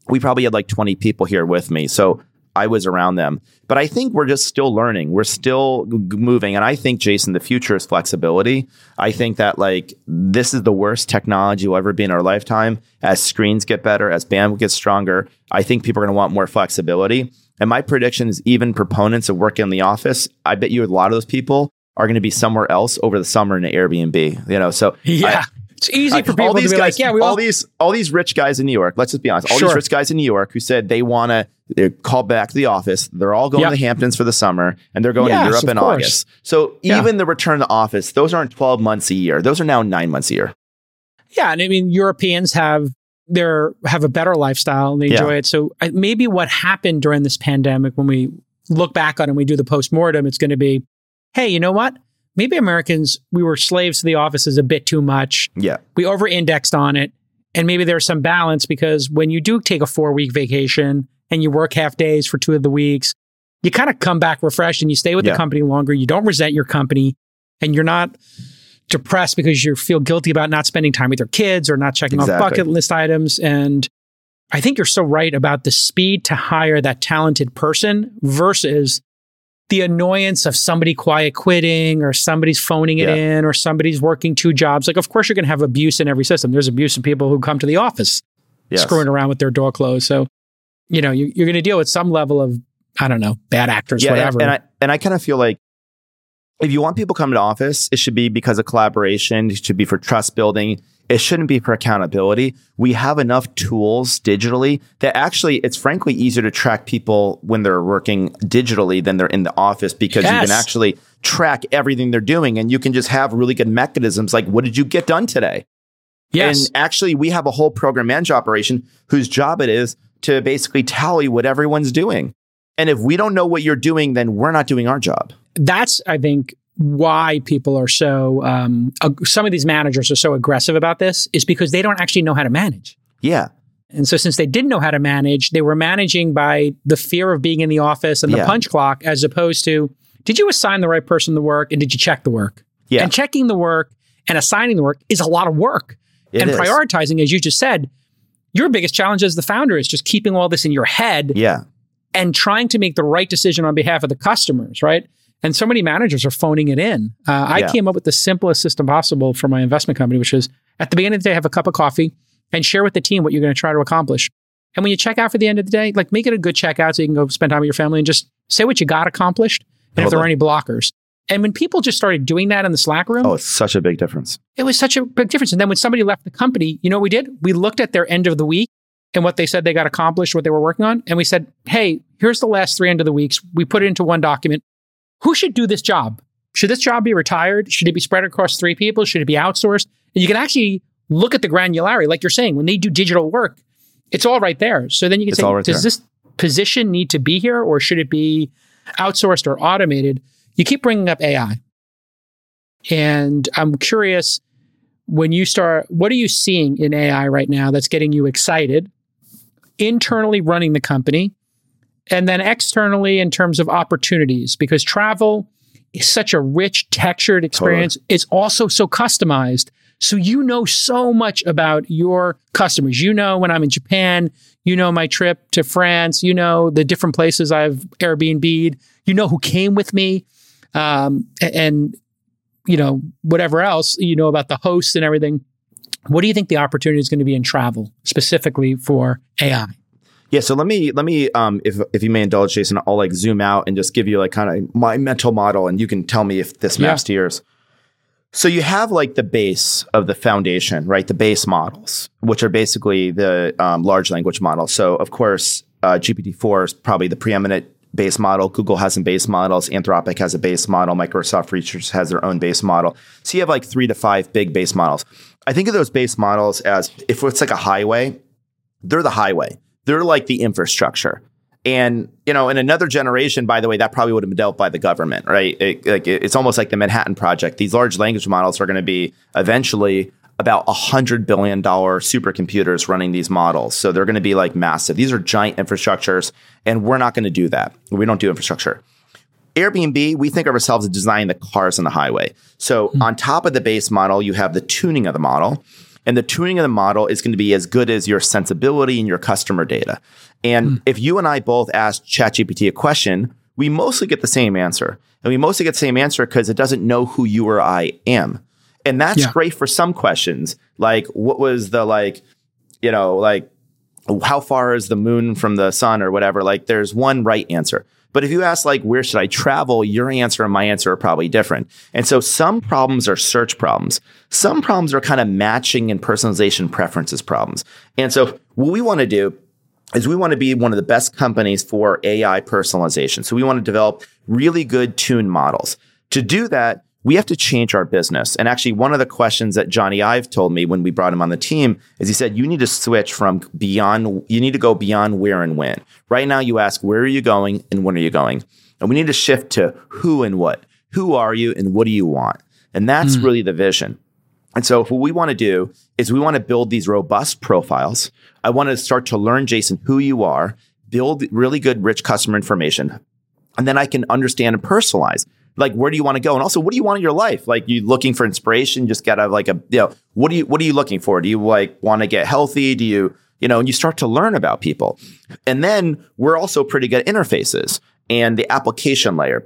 Speaker 1: we probably had like 20 people here with me. So I was around them. But I think we're just still learning. We're still g- moving. And I think, Jason, the future is flexibility. I think that like this is the worst technology will ever be in our lifetime. As screens get better, as bandwidth gets stronger, I think people are going to want more flexibility. And my prediction is even proponents of working in the office, I bet you a lot of those people are going to be somewhere else over the summer in an Airbnb. You know, so
Speaker 2: Yeah. it's easy for people to be
Speaker 1: guys,
Speaker 2: like, yeah, we
Speaker 1: all
Speaker 2: all,
Speaker 1: these all these rich guys in New York. Let's just be honest. All
Speaker 2: Sure.
Speaker 1: these rich guys in New York who said they want to they call back to the office. They're all going
Speaker 2: Yep.
Speaker 1: to the Hamptons for the summer, and they're going
Speaker 2: Yes,
Speaker 1: to Europe in
Speaker 2: course.
Speaker 1: August. So
Speaker 2: Yeah.
Speaker 1: even the return to office, those aren't twelve months a year. Those are now nine months a year.
Speaker 2: Yeah, and I mean Europeans have their have a better lifestyle and they
Speaker 1: Yeah.
Speaker 2: enjoy it. So I, maybe what happened during this pandemic, when we look back on it and we do the postmortem, it's going to be, hey, you know what? Maybe Americans we were slaves to the offices a bit too much.
Speaker 1: Yeah,
Speaker 2: We over indexed on it, and maybe there's some balance because when you do take a four week vacation and you work half days for two of the weeks, you kind of come back refreshed and you stay with
Speaker 1: Yeah.
Speaker 2: the company longer. You don't resent your company, and you're not depressed because you feel guilty about not spending time with your kids or not checking off
Speaker 1: Exactly.
Speaker 2: bucket list items. And I think you're so right about the speed to hire that talented person versus the annoyance of somebody quiet quitting or somebody's phoning it
Speaker 1: Yeah.
Speaker 2: in or somebody's working two jobs. Like, of course, you're going to have abuse in every system. There's abuse of people who come to the office
Speaker 1: yes.
Speaker 2: screwing around with their door closed. So, you know, you, you're going to deal with some level of, I don't know, bad actors,
Speaker 1: yeah,
Speaker 2: whatever.
Speaker 1: And I and I kind of feel like if you want people to come to office, it should be because of collaboration. It should be for trust building. It shouldn't be for accountability. We have enough tools digitally that actually it's frankly easier to track people when they're working digitally than they're in the office because you can actually track everything they're doing and you can just have really good mechanisms like what did you get done today?
Speaker 2: yes.
Speaker 1: And actually, we have a whole program manager operation whose job it is to basically tally what everyone's doing. And if we don't know what you're doing, then we're not doing our job.
Speaker 2: that's I think why people are so um, ag- some of these managers are so aggressive about this is because they don't actually know how to manage.
Speaker 1: Yeah.
Speaker 2: And so since they didn't know how to manage, they were managing by the fear of being in the office and the
Speaker 1: Yeah.
Speaker 2: punch clock as opposed to did you assign the right person the work and did you check the work?
Speaker 1: Yeah.
Speaker 2: And checking the work and assigning the work is a lot of work.
Speaker 1: It
Speaker 2: and
Speaker 1: is.
Speaker 2: prioritizing as you just said, your biggest challenge as the founder is just keeping all this in your head
Speaker 1: Yeah.
Speaker 2: and trying to make the right decision on behalf of the customers, right? And so many managers are phoning it in. Uh, I
Speaker 1: Yeah.
Speaker 2: came up with the simplest system possible for my investment company, which is at the beginning of the day, have a cup of coffee and share with the team what you're going to try to accomplish. And when you check out for the end of the day, like make it a good checkout so you can go spend time with your family and just say what you got accomplished and if there are any blockers. And when people just started doing that in the Slack room,
Speaker 1: Oh, it's such a big difference.
Speaker 2: it was such a big difference. And then when somebody left the company, you know what we did? We looked at their end of the week and what they said they got accomplished, what they were working on. And we said, hey, here's the last three end of the weeks. We put it into one document. Who should do this job? Should this job be retired? Should it be spread across three people? Should it be outsourced? And you can actually look at the granularity. Like you're saying, when they do digital work, it's all right there. So then you can
Speaker 1: It's
Speaker 2: say,
Speaker 1: right
Speaker 2: does
Speaker 1: there.
Speaker 2: this position need to be here or should it be outsourced or automated? You keep bringing up AI. And I'm curious when you start, what are you seeing in AI right now that's getting you excited? internally running the company and then externally in terms of opportunities because travel is such a rich textured experience totally. it's also so customized so you know so much about your customers you know when i'm in japan you know my trip to france you know the different places i've airbnb'd you know who came with me um, and you know whatever else you know about the hosts and everything what do you think the opportunity is going to be in travel specifically for ai
Speaker 1: yeah, so let me let me um, if if you may indulge, Jason, I'll like zoom out and just give you like kind of my mental model, and you can tell me if this maps yeah. to yours. So you have like the base of the foundation, right? The base models, which are basically the um, large language models. So of course, uh, GPT four is probably the preeminent base model. Google has some base models. Anthropic has a base model. Microsoft Research has their own base model. So you have like three to five big base models. I think of those base models as if it's like a highway, they're the highway they're like the infrastructure. And you know, in another generation, by the way, that probably would have been dealt by the government, right? It, like it's almost like the Manhattan Project. These large language models are going to be eventually about a hundred billion dollar supercomputers running these models. So they're going to be like massive. These are giant infrastructures, and we're not going to do that. We don't do infrastructure. Airbnb, we think of ourselves as designing the cars on the highway. So mm-hmm. on top of the base model, you have the tuning of the model. And the tuning of the model is going to be as good as your sensibility and your customer data. And mm. if you and I both ask ChatGPT a question, we mostly get the same answer. And we mostly get the same answer because it doesn't know who you or I am. And that's yeah. great for some questions, like what was the like, you know, like how far is the moon from the sun or whatever? Like there's one right answer. But if you ask like where should I travel, your answer and my answer are probably different. And so some problems are search problems. Some problems are kind of matching and personalization preferences problems. And so what we want to do is we want to be one of the best companies for AI personalization. So we want to develop really good tuned models. To do that, we have to change our business. And actually, one of the questions that Jony Ive told me when we brought him on the team is he said, you need to switch from beyond, you need to go beyond where and when. Right now, you ask, where are you going and when are you going? And we need to shift to who and what. Who are you and what do you want? And that's mm. really the vision. And so, what we want to do is we want to build these robust profiles. I want to start to learn, Jason, who you are, build really good, rich customer information. And then I can understand and personalize like where do you want to go? And also what do you want in your life? Like you looking for inspiration just gotta like a you know what do you what are you looking for? Do you like want to get healthy? Do you you know and you start to learn about people. And then we're also pretty good at interfaces and the application layer.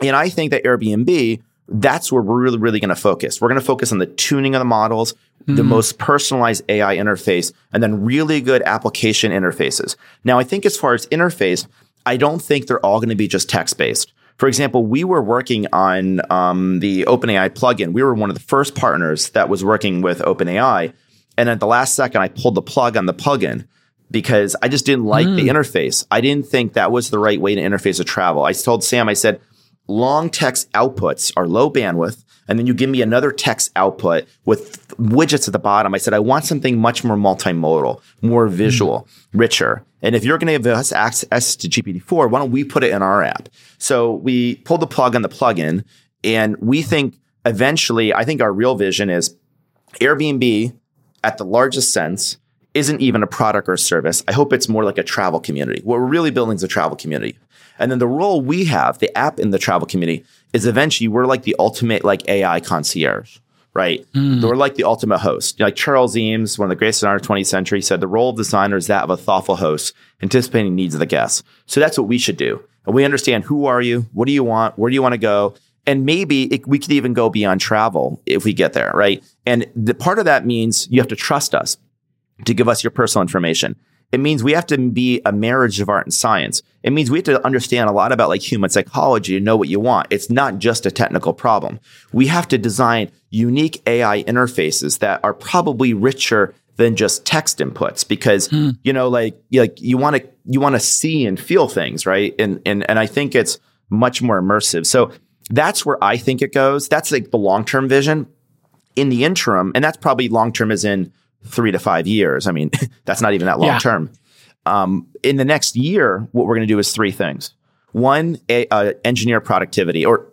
Speaker 1: And i think that airbnb that's where we're really really going to focus. We're going to focus on the tuning of the models mm-hmm. the most personalized ai interface and then really good application interfaces. Now i think as far as interface i don't think they're all going to be just text based for example, we were working on um, the OpenAI plugin. We were one of the first partners that was working with OpenAI. And at the last second, I pulled the plug on the plugin because I just didn't like mm. the interface. I didn't think that was the right way to interface a travel. I told Sam, I said, long text outputs are low bandwidth and then you give me another text output with widgets at the bottom. I said, I want something much more multimodal, more visual, mm-hmm. richer. And if you're going to give us access to GPT-4, why don't we put it in our app? So we pulled the plug on the plugin, and we think eventually, I think our real vision is Airbnb at the largest sense isn't even a product or a service. I hope it's more like a travel community. What we're really building is a travel community. And then the role we have, the app in the travel community, is eventually we're like the ultimate like AI concierge, right? Mm. We're like the ultimate host. Like Charles Eames, one of the greatest designers of the 20th century, said the role of designer is that of a thoughtful host, anticipating needs of the guests. So that's what we should do. And we understand who are you, what do you want, where do you want to go, and maybe it, we could even go beyond travel if we get there, right? And the part of that means you have to trust us to give us your personal information. It means we have to be a marriage of art and science. It means we have to understand a lot about like human psychology to know what you want. It's not just a technical problem. We have to design unique AI interfaces that are probably richer than just text inputs because hmm. you know like like you want to you want to see and feel things, right? And and and I think it's much more immersive. So that's where I think it goes. That's like the long-term vision. In the interim, and that's probably long-term as in three to five years. I mean, that's not even that long yeah. term. Um, in the next year, what we're going to do is three things. One, a, uh, engineer productivity or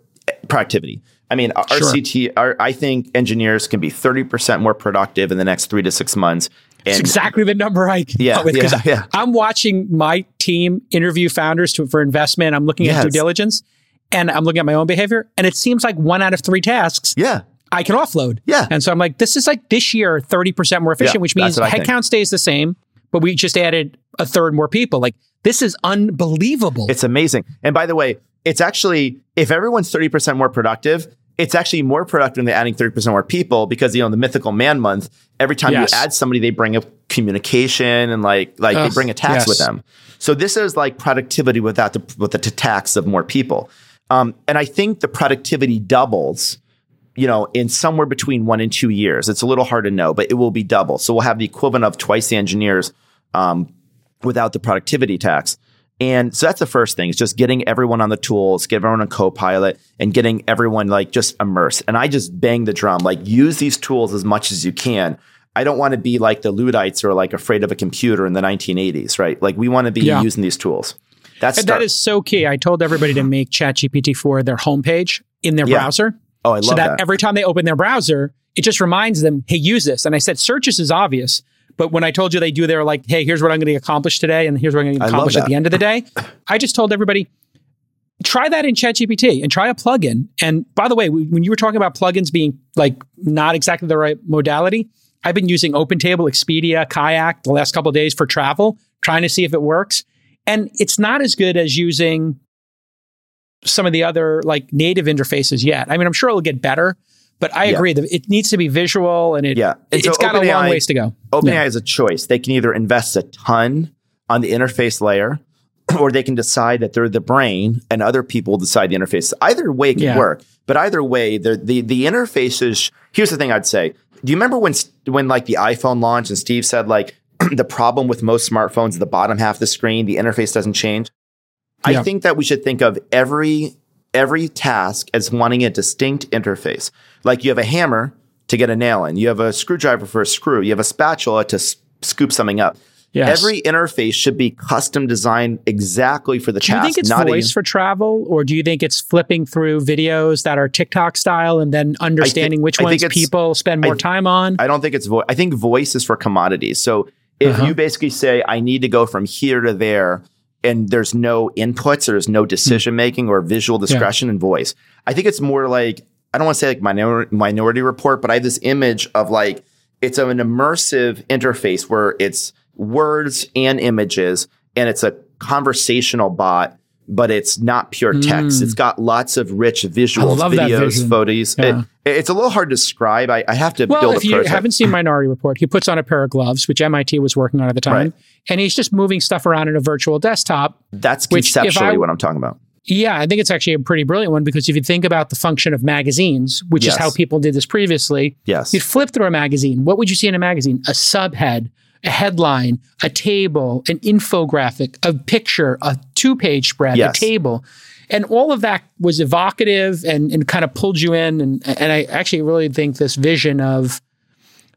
Speaker 1: productivity. I mean, our sure. CT, our, I think engineers can be 30% more productive in the next three to six months
Speaker 2: It's
Speaker 1: And-
Speaker 2: exactly the number I came
Speaker 1: Yeah,
Speaker 2: with because
Speaker 1: yeah, yeah.
Speaker 2: I'm watching my team interview founders to, for investment. I'm looking at due diligence and I'm looking at my own behavior. And it seems like one out of three tasks
Speaker 1: Yeah.
Speaker 2: I can offload.
Speaker 1: Yeah.
Speaker 2: And so I'm like, this is like this year, 30% more efficient,
Speaker 1: Yeah,
Speaker 2: which means
Speaker 1: what I think.
Speaker 2: headcount stays the same, but we just added a third more people. Like, this is unbelievable.
Speaker 1: It's amazing. And by the way, it's actually if everyone's 30% more productive, it's actually more productive than adding 30% more people because you know the mythical man month, every time
Speaker 2: Yes.
Speaker 1: you add somebody, they bring up communication and like like they bring a tax
Speaker 2: yes.
Speaker 1: with them. So this is like productivity without the with the tax of more people. Um, and I think the productivity doubles, you know, in somewhere between one and two years. It's a little hard to know, but it will be double. So we'll have the equivalent of twice the engineers um, without the productivity tax. And so that's the first thing. It's just getting everyone on the tools, get everyone on Copilot, and getting everyone like just immersed. And I just bang the drum, like use these tools as much as you can. I don't want to be like the Luddites or like afraid of a computer in the 1980s, right? Like we want to be
Speaker 2: Yeah.
Speaker 1: using these tools. That's
Speaker 2: that is so key. I told everybody to make ChatGPT 4 their homepage in their
Speaker 1: Yeah.
Speaker 2: browser.
Speaker 1: Oh, I love
Speaker 2: so that,
Speaker 1: that.
Speaker 2: every time they open their browser, it just reminds them, hey, use this. And I said, searches is obvious. But when I told you they do their like, hey, here's what I'm going to accomplish today, and here's what I'm going to accomplish at the end of the day, I just told everybody, try that in ChatGPT and try a plugin. And by the way, when you were talking about plugins being like not exactly the right modality, I've been using OpenTable, Expedia, Kayak the last couple of days for travel, trying to see if it works. And it's not as good as using some of the other like native interfaces yet. I mean, I'm sure it'll get better, but I
Speaker 1: Yeah.
Speaker 2: agree that it needs to be visual and it,
Speaker 1: Yeah. And
Speaker 2: it's
Speaker 1: so
Speaker 2: got a long ways to go.
Speaker 1: OpenAI
Speaker 2: Yeah.
Speaker 1: is a choice. They can either invest a ton on the interface layer, or they can decide that they're the brain, and other people decide the interface. Either way it can
Speaker 2: Yeah.
Speaker 1: work, but either way, the the the interfaces. Here's the thing I'd say. Do you remember when when like the iPhone launched and Steve said like the problem with most smartphones, is the bottom half of the screen, the interface doesn't change.
Speaker 2: Yeah.
Speaker 1: I think that we should think of every every task as wanting a distinct interface. Like you have a hammer to get a nail in, you have a screwdriver for a screw, you have a spatula to s- scoop something up.
Speaker 2: Yes.
Speaker 1: Every interface should be custom designed exactly for the task.
Speaker 2: do you think it's
Speaker 1: not a-
Speaker 2: for travel, or do you think it's flipping through videos that are TikTok style and then understanding which
Speaker 1: I
Speaker 2: ones people spend more
Speaker 1: I-
Speaker 2: time on?
Speaker 1: I don't think it's voice. I think voice is for commodities. So if
Speaker 2: Uh-huh.
Speaker 1: you basically say, I need to go from here to there, and there's no inputs, there's no hmm. decision making or visual discretion in voice. I think it's more like, I don't want to say like minor- minority report, but I have this image of like, it's an immersive interface where it's words and images, and it's a conversational bot. But it's not pure text. It's mm. got lots of rich visuals, videos, photos.
Speaker 2: Yeah.
Speaker 1: It- it's a little hard to describe. I, I have to build a.
Speaker 2: Well,
Speaker 1: build
Speaker 2: if
Speaker 1: a
Speaker 2: you
Speaker 1: prototype.
Speaker 2: haven't seen Minority Report, he puts on a pair of gloves, which MIT was working on at the time,
Speaker 1: Right.
Speaker 2: and he's just moving stuff around in a virtual desktop.
Speaker 1: That's conceptually
Speaker 2: I-
Speaker 1: what I'm talking about.
Speaker 2: Yeah, I think it's actually a pretty brilliant one because if you think about the function of magazines, which
Speaker 1: Yes.
Speaker 2: is how people did this previously,
Speaker 1: Yes.
Speaker 2: you'd flip through a magazine. What would you see in a magazine? A subhead, a headline, a table, an infographic, a picture, a two page spread,
Speaker 1: Yes.
Speaker 2: a table. And all of that was evocative and, and kind of pulled you in. And, and I actually really think this vision of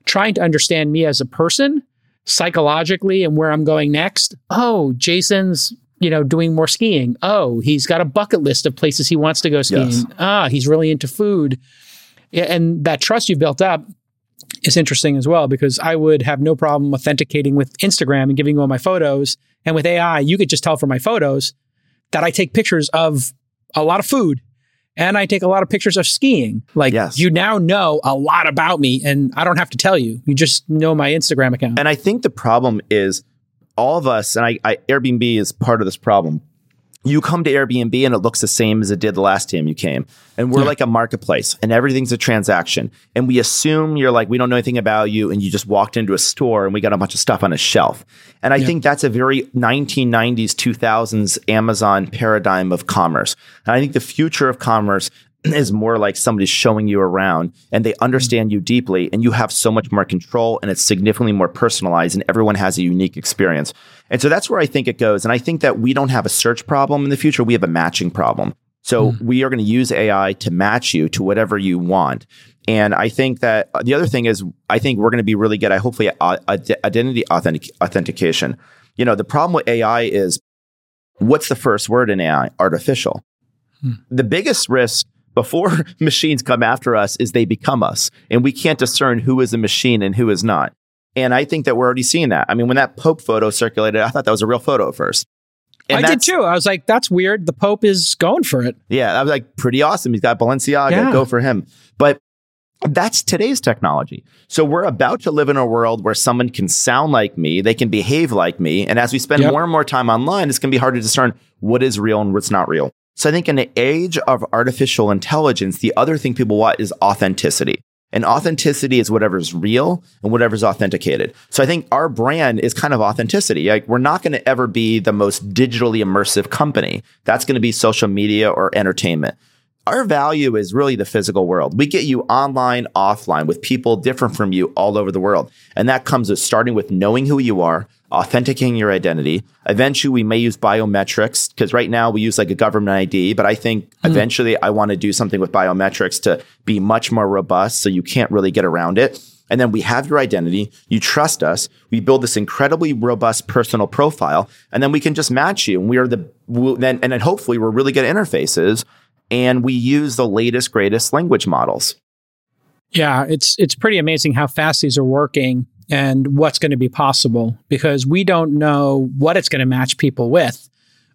Speaker 2: trying to understand me as a person psychologically and where I'm going next. Oh, Jason's, you know, doing more skiing. Oh, he's got a bucket list of places he wants to go skiing.
Speaker 1: Yes.
Speaker 2: Ah, he's really into food. And that trust you've built up is interesting as well because I would have no problem authenticating with Instagram and giving you all my photos. And with AI, you could just tell from my photos that I take pictures of a lot of food and I take a lot of pictures of skiing. Like
Speaker 1: Yes.
Speaker 2: you now know a lot about me and I don't have to tell you. You just know my Instagram account.
Speaker 1: And I think the problem is all of us, and I, I Airbnb is part of this problem. You come to Airbnb and it looks the same as it did the last time you came. And we're
Speaker 2: Yeah.
Speaker 1: like a marketplace and everything's a transaction. And we assume you're like, we don't know anything about you. And you just walked into a store and we got a bunch of stuff on a shelf. And I think that's a very 1990s, 2000s Amazon paradigm of commerce. And I think the future of commerce is more like somebody's showing you around and they mm-hmm. understand you deeply and you have so much more control and it's significantly more personalized and everyone has a unique experience. And so that's where I think it goes. And I think that we don't have a search problem in the future, we have a matching problem. So mm-hmm. we are going to use AI to match you to whatever you want. And I think that uh, the other thing is, I think we're going to be really good at hopefully identity authentic- authentication. You know, the problem with AI is what's the first word in AI? Artificial. Hmm. The biggest risk before machines come after us is they become us, and we can't discern who is a machine and who is not. And I think that we're already seeing that. I mean, when that Pope photo circulated, I thought that was a real photo at first. And
Speaker 2: I did too. I was like, that's weird. The Pope is going for it.
Speaker 1: Yeah, I was like, pretty awesome. He's got Balenciaga.
Speaker 2: Yeah.
Speaker 1: Go for him. But that's today's technology. So we're about to live in a world where someone can sound like me, they can behave like me. And as we spend
Speaker 2: Yep.
Speaker 1: more and more time online, it's going to be hard to discern what is real and what's not real. So I think in the age of artificial intelligence, the other thing people want is authenticity. And authenticity is whatever's real and whatever's authenticated. So I think our brand is kind of authenticity. Like we're not going to ever be the most digitally immersive company. That's going to be social media or entertainment. Our value is really the physical world. We get you online, offline with people different from you all over the world. And that comes with starting with knowing who you are, authenticating your identity. Eventually, we may use biometrics because right now we use like a government ID, but I think mm-hmm. eventually I want to do something with biometrics to be much more robust so you can't really get around it. And then we have your identity. You trust us. We build this incredibly robust personal profile, and then we can just match you. And we are the we'll, then, and then hopefully we're really good at interfaces, and we use the latest, greatest language models.
Speaker 2: Yeah, it's it's pretty amazing how fast these are working and what's going to be possible because we don't know what it's going to match people with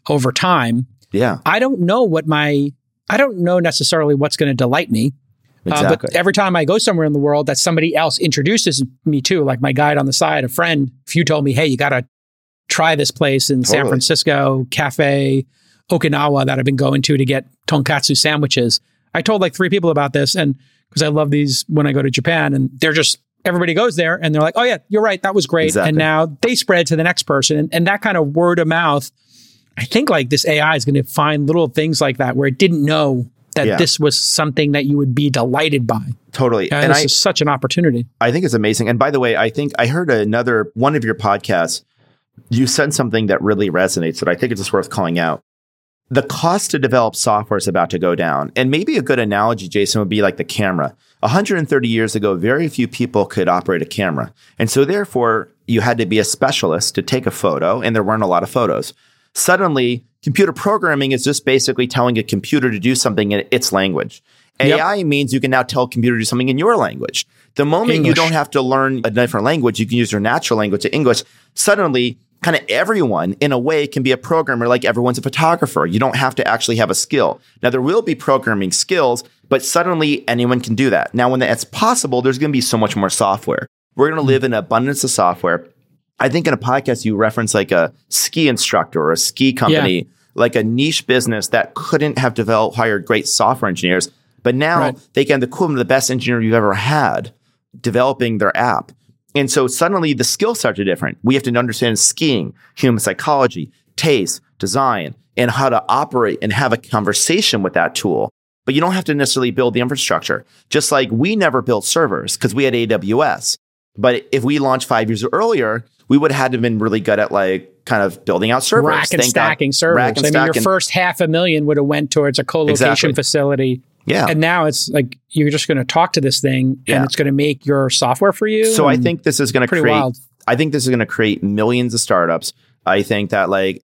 Speaker 2: over time.
Speaker 1: Yeah,
Speaker 2: I don't know what my I don't know necessarily what's going to delight me. Uh,
Speaker 1: exactly.
Speaker 2: but every time I go somewhere in the world that somebody else introduces me to, like my guide on the side, a friend, if you told me, hey, you got to try this place in San Francisco, Cafe Okinawa that I've been going to to get tonkatsu sandwiches. I told like three people about this, and because I love these when I go to Japan, and they're just everybody goes there and they're like, oh yeah, you're right, that was great,
Speaker 1: Exactly.
Speaker 2: and now they spread to the next person, and, and that kind of word of mouth. I think like this AI is going to find little things like that where it didn't know that
Speaker 1: Yeah.
Speaker 2: this was something that you would be delighted by.
Speaker 1: totally.
Speaker 2: And,
Speaker 1: and
Speaker 2: this
Speaker 1: I,
Speaker 2: is such an opportunity.
Speaker 1: I think it's amazing. And by the way, I think I heard another one of your podcasts. You said something that really resonates that I think it's just worth calling out. The cost to develop software is about to go down. And maybe a good analogy, Jason, would be like the camera. 130 years ago, very few people could operate a camera. And so, therefore, you had to be a specialist to take a photo, and there weren't a lot of photos. Suddenly, computer programming is just basically telling a computer to do something in its language.
Speaker 2: Yep.
Speaker 1: AI means you can now tell a computer to do something in your language. The moment you don't have to learn a different language, you can use your natural language to English. Suddenly, kind of everyone in a way can be a programmer like everyone's a photographer. You don't have to actually have a skill. Now, there will be programming skills, but suddenly anyone can do that. Now, when that's possible, there's going to be so much more software. We're going to live in abundance of software. I think in a podcast you reference like a ski instructor or a ski company, like a niche business that couldn't have developed hired great software engineers, but now
Speaker 2: Right.
Speaker 1: they can have the equivalent of the best engineer you've ever had developing their app. And so suddenly the skill sets are different. We have to understand skiing, human psychology, taste, design, and how to operate and have a conversation with that tool. But you don't have to necessarily build the infrastructure. Just like we never built servers because we had AWS. But if we launched five years earlier, we would have had to have been really good at like kind of building out servers.
Speaker 2: Rack and
Speaker 1: Thank God.
Speaker 2: stacking servers.
Speaker 1: Rack and
Speaker 2: I mean, your first half a million would have went towards a co-location
Speaker 1: Exactly.
Speaker 2: facility.
Speaker 1: Yeah.
Speaker 2: And now it's like you're just going to talk to this thing
Speaker 1: Yeah.
Speaker 2: and it's going to make your software for you.
Speaker 1: So I think this is going to create.
Speaker 2: wild.
Speaker 1: I think this is going to create millions of startups. I think that like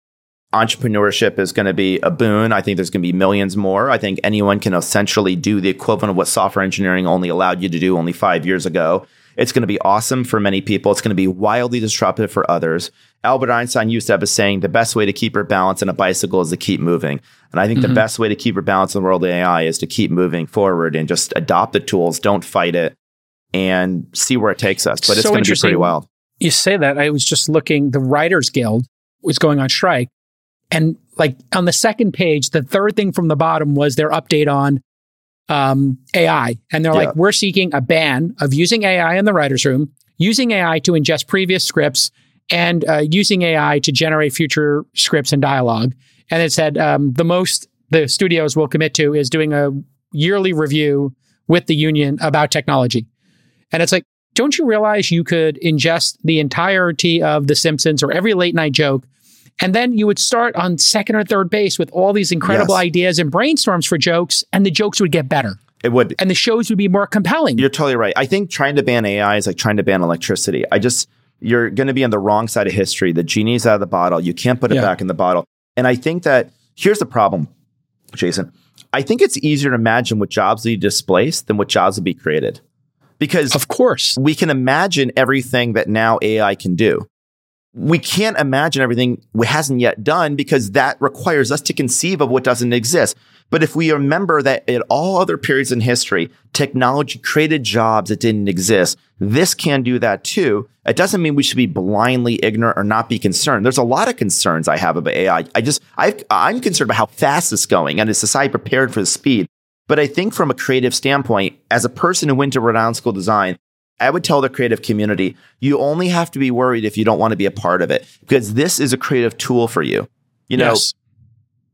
Speaker 1: entrepreneurship is going to be a boon. I think there's going to be millions more. I think anyone can essentially do the equivalent of what software engineering only allowed you to do only five years ago. It's going to be awesome for many people. It's going to be wildly disruptive for others. Albert Einstein used to have a saying the best way to keep your balance in a bicycle is to keep moving. And I think
Speaker 2: Mm-hmm.
Speaker 1: the best way to keep your balance in the world of AI is to keep moving forward and just adopt the tools, don't fight it, and see where it takes us. But it's going to be pretty wild.
Speaker 2: you say that I was just looking. The Writers Guild was going on strike, and like on the second page, the third thing from the bottom was their update on um, AI, and they're
Speaker 1: Yeah.
Speaker 2: like, "We're seeking a ban of using AI in the writers' room, using AI to ingest previous scripts, and uh, using AI to generate future scripts and dialogue. And it said um, the most the studios will commit to is doing a yearly review with the union about technology. And it's like, don't you realize you could ingest the entirety of The Simpsons or every late night joke? And then you would start on second or third base with all these incredible
Speaker 1: Yes.
Speaker 2: ideas and brainstorms for jokes, and the jokes would get better
Speaker 1: It would.
Speaker 2: and the shows would be more compelling.
Speaker 1: You're totally right. I think trying to ban AI is like trying to ban electricity. I just, you're going to be on the wrong side of history. The genie's out of the bottle. You can't put it
Speaker 2: Yeah.
Speaker 1: back in the bottle. And I think that here's the problem, Jason. I think it's easier to imagine what jobs will be displaced than what jobs will be created. because
Speaker 2: Of course.
Speaker 1: we can imagine everything that now AI can do. We can't imagine everything we hasn't yet done because that requires us to conceive of what doesn't exist. But if we remember that at all other periods in history, technology created jobs that didn't exist, this can do that too. It doesn't mean we should be blindly ignorant or not be concerned. There's a lot of concerns I have about AI. I just, i I'm concerned about how fast it's going and is society prepared for the speed. But I think from a creative standpoint, as a person who went to Rhode Island School Design, I would tell the creative community, you only have to be worried if you don't want to be a part of it because this is a creative tool for you. You know,
Speaker 2: yes.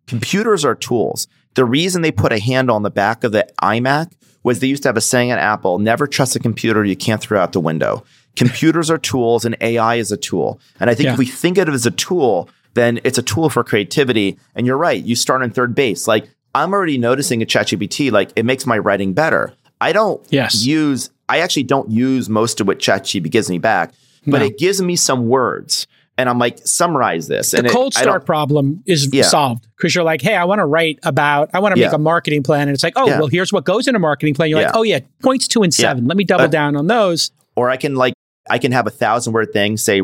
Speaker 1: computers are tools. The reason they put a handle on the back of the iMac was they used to have a saying at Apple, never trust a computer you can't throw out the window. Computers are tools and AI is a tool. And I think
Speaker 2: Yeah.
Speaker 1: if we think of it as a tool, then it's a tool for creativity. And you're right, you start on third base. Like I'm already noticing a ChatGPT, like it makes my writing better. I don't
Speaker 2: Yes.
Speaker 1: use, I actually don't use most of what ChatGPT gives me back, but
Speaker 2: No.
Speaker 1: it gives me some words. And I'm like, summarize this.
Speaker 2: the
Speaker 1: and it-
Speaker 2: cold
Speaker 1: I don't-
Speaker 2: start problem is
Speaker 1: Yeah.
Speaker 2: solved because you're like, hey, I want to write about, I want to make a marketing plan. And it's like, oh,
Speaker 1: Yeah.
Speaker 2: well, here's what goes in a marketing plan. You're like, oh, yeah, points two and
Speaker 1: Yeah.
Speaker 2: seven. Let me double
Speaker 1: Uh,
Speaker 2: down on those.
Speaker 1: or I can like I can have a thousand word thing, say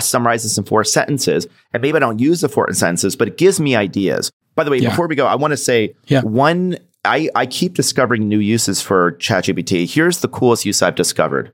Speaker 1: summarize this in four sentences, and maybe I don't use the four sentences, but it gives me ideas. By the way,
Speaker 2: Yeah.
Speaker 1: before we go, I want to say
Speaker 2: Yeah.
Speaker 1: one. I, I keep discovering new uses for ChatGPT. Here's the coolest use I've discovered.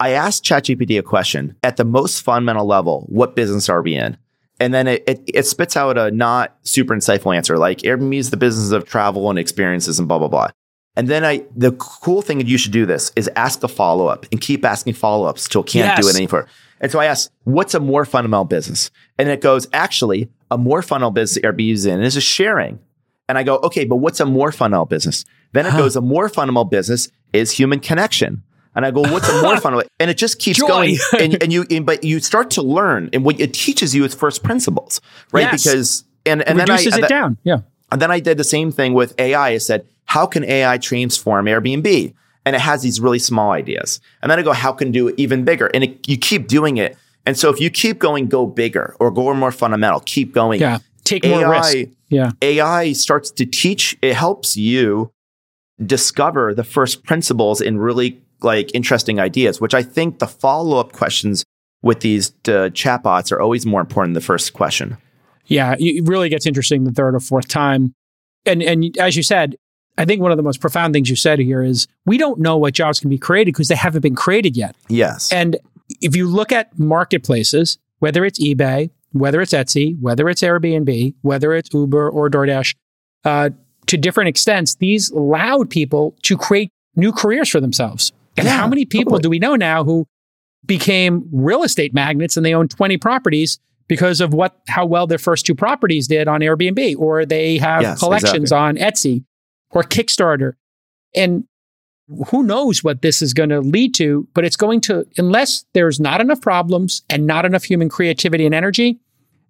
Speaker 1: I asked ChatGPT a question at the most fundamental level: What business are we in? And then it, it, it spits out a not super insightful answer, like Airbnb is the business of travel and experiences and blah blah blah. And then I, the cool thing that you should do this is ask a follow up and keep asking follow ups till can't do
Speaker 2: Yes.
Speaker 1: it anymore. And so I asked, what's a more fundamental business? And it goes, actually, a more fundamental business Airbnb is in is a sharing. And I go, okay, but what's a more fundamental business? Then it goes, a more fundamental business is human connection. And I go, what's a more fundamental? And it just keeps
Speaker 2: Joy.
Speaker 1: going. And, and you, and, but you start to learn, and what it teaches you is first principles, right?
Speaker 2: Yes.
Speaker 1: Because and and then I,
Speaker 2: Reduces it down. Yeah.
Speaker 1: and then I did the same thing with AI. I said, how can AI transform Airbnb? And it has these really small ideas. And then I go, how can do it even bigger? And it, you keep doing it. And so if you keep going, go bigger or go more fundamental, keep going.
Speaker 2: Yeah. Take more risk.
Speaker 1: AI,
Speaker 2: Yeah.
Speaker 1: AI starts to teach, it helps you discover the first principles in really like interesting ideas, which I think the follow up questions with these uh, chatbots are always more important than the first question.
Speaker 2: Yeah. It really gets interesting the third or fourth time. And and as you said, I think one of the most profound things you said here is we don't know what jobs can be created because they haven't been created yet.
Speaker 1: Yes.
Speaker 2: And if you look at marketplaces, whether it's eBay, whether it's Etsy, whether it's Airbnb, whether it's Uber or DoorDash, uh, to different extents, these allowed people to create new careers for themselves. And
Speaker 1: Yeah,
Speaker 2: how many people
Speaker 1: totally.
Speaker 2: do we know now who became real estate magnates and they own 20 properties because of what how well their first two properties did on Airbnb or they have
Speaker 1: Yes,
Speaker 2: collections on Etsy or Kickstarter. And who knows what this is going to lead to, but it's going to, unless there's not enough problems and not enough human creativity and energy,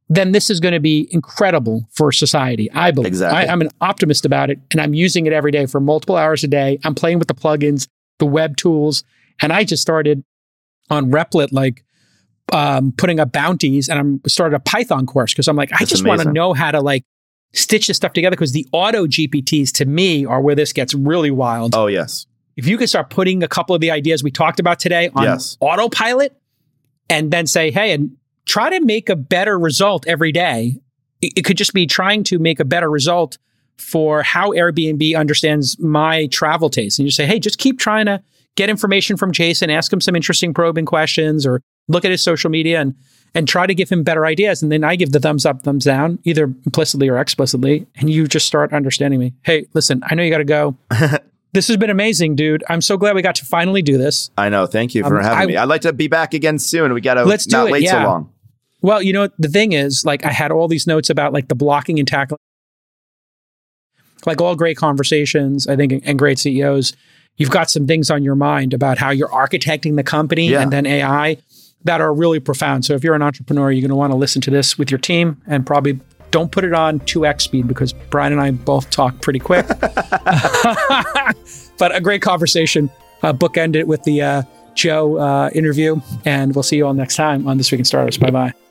Speaker 2: then this is going to be incredible for society. I believe.
Speaker 1: Exactly.
Speaker 2: I, I'm an optimist about it, and I'm using it every day for multiple hours a day. I'm playing with the plugins, the web tools, and I just started on Replit, like um, putting up bounties, and I'm started a Python course because I'm like, I just want to know how to like stitch this stuff together because the auto GPTs to me are where this gets really wild
Speaker 1: oh, yes.
Speaker 2: if you could start putting a couple of the ideas we talked about today on
Speaker 1: Yes.
Speaker 2: autopilot and then say, hey, and try to make a better result every day. It, it could just be trying to make a better result for how Airbnb understands my travel taste. And you say, hey, just keep trying to get information from Jason, ask him some interesting probing questions or look at his social media and and try to give him better ideas. And then I give the thumbs up, thumbs down, either implicitly or explicitly. And you just start understanding me. Hey, listen, I know you got to go. This has been amazing, dude. I'm so glad we got to finally do this.
Speaker 1: I know. Thank you for
Speaker 2: Um,
Speaker 1: having
Speaker 2: I-
Speaker 1: me. I'd like to be back again soon. We got to
Speaker 2: Let's do
Speaker 1: not
Speaker 2: it,
Speaker 1: wait
Speaker 2: yeah.
Speaker 1: so long.
Speaker 2: Well, you know, the thing is, like, I had all these notes about like the blocking and tackling, like all great conversations, I think, and great CEOs. You've got some things on your mind about how you're architecting the company
Speaker 1: Yeah.
Speaker 2: and then AI that are really profound. So if you're an entrepreneur, you're going to want to listen to this with your team and probably don't put it on 2x speed because Brian and I both talk pretty quick. but a great conversation. Uh, bookend it with the uh, Joe uh, interview, and we'll see you all next time on This Week in Startups. Bye bye.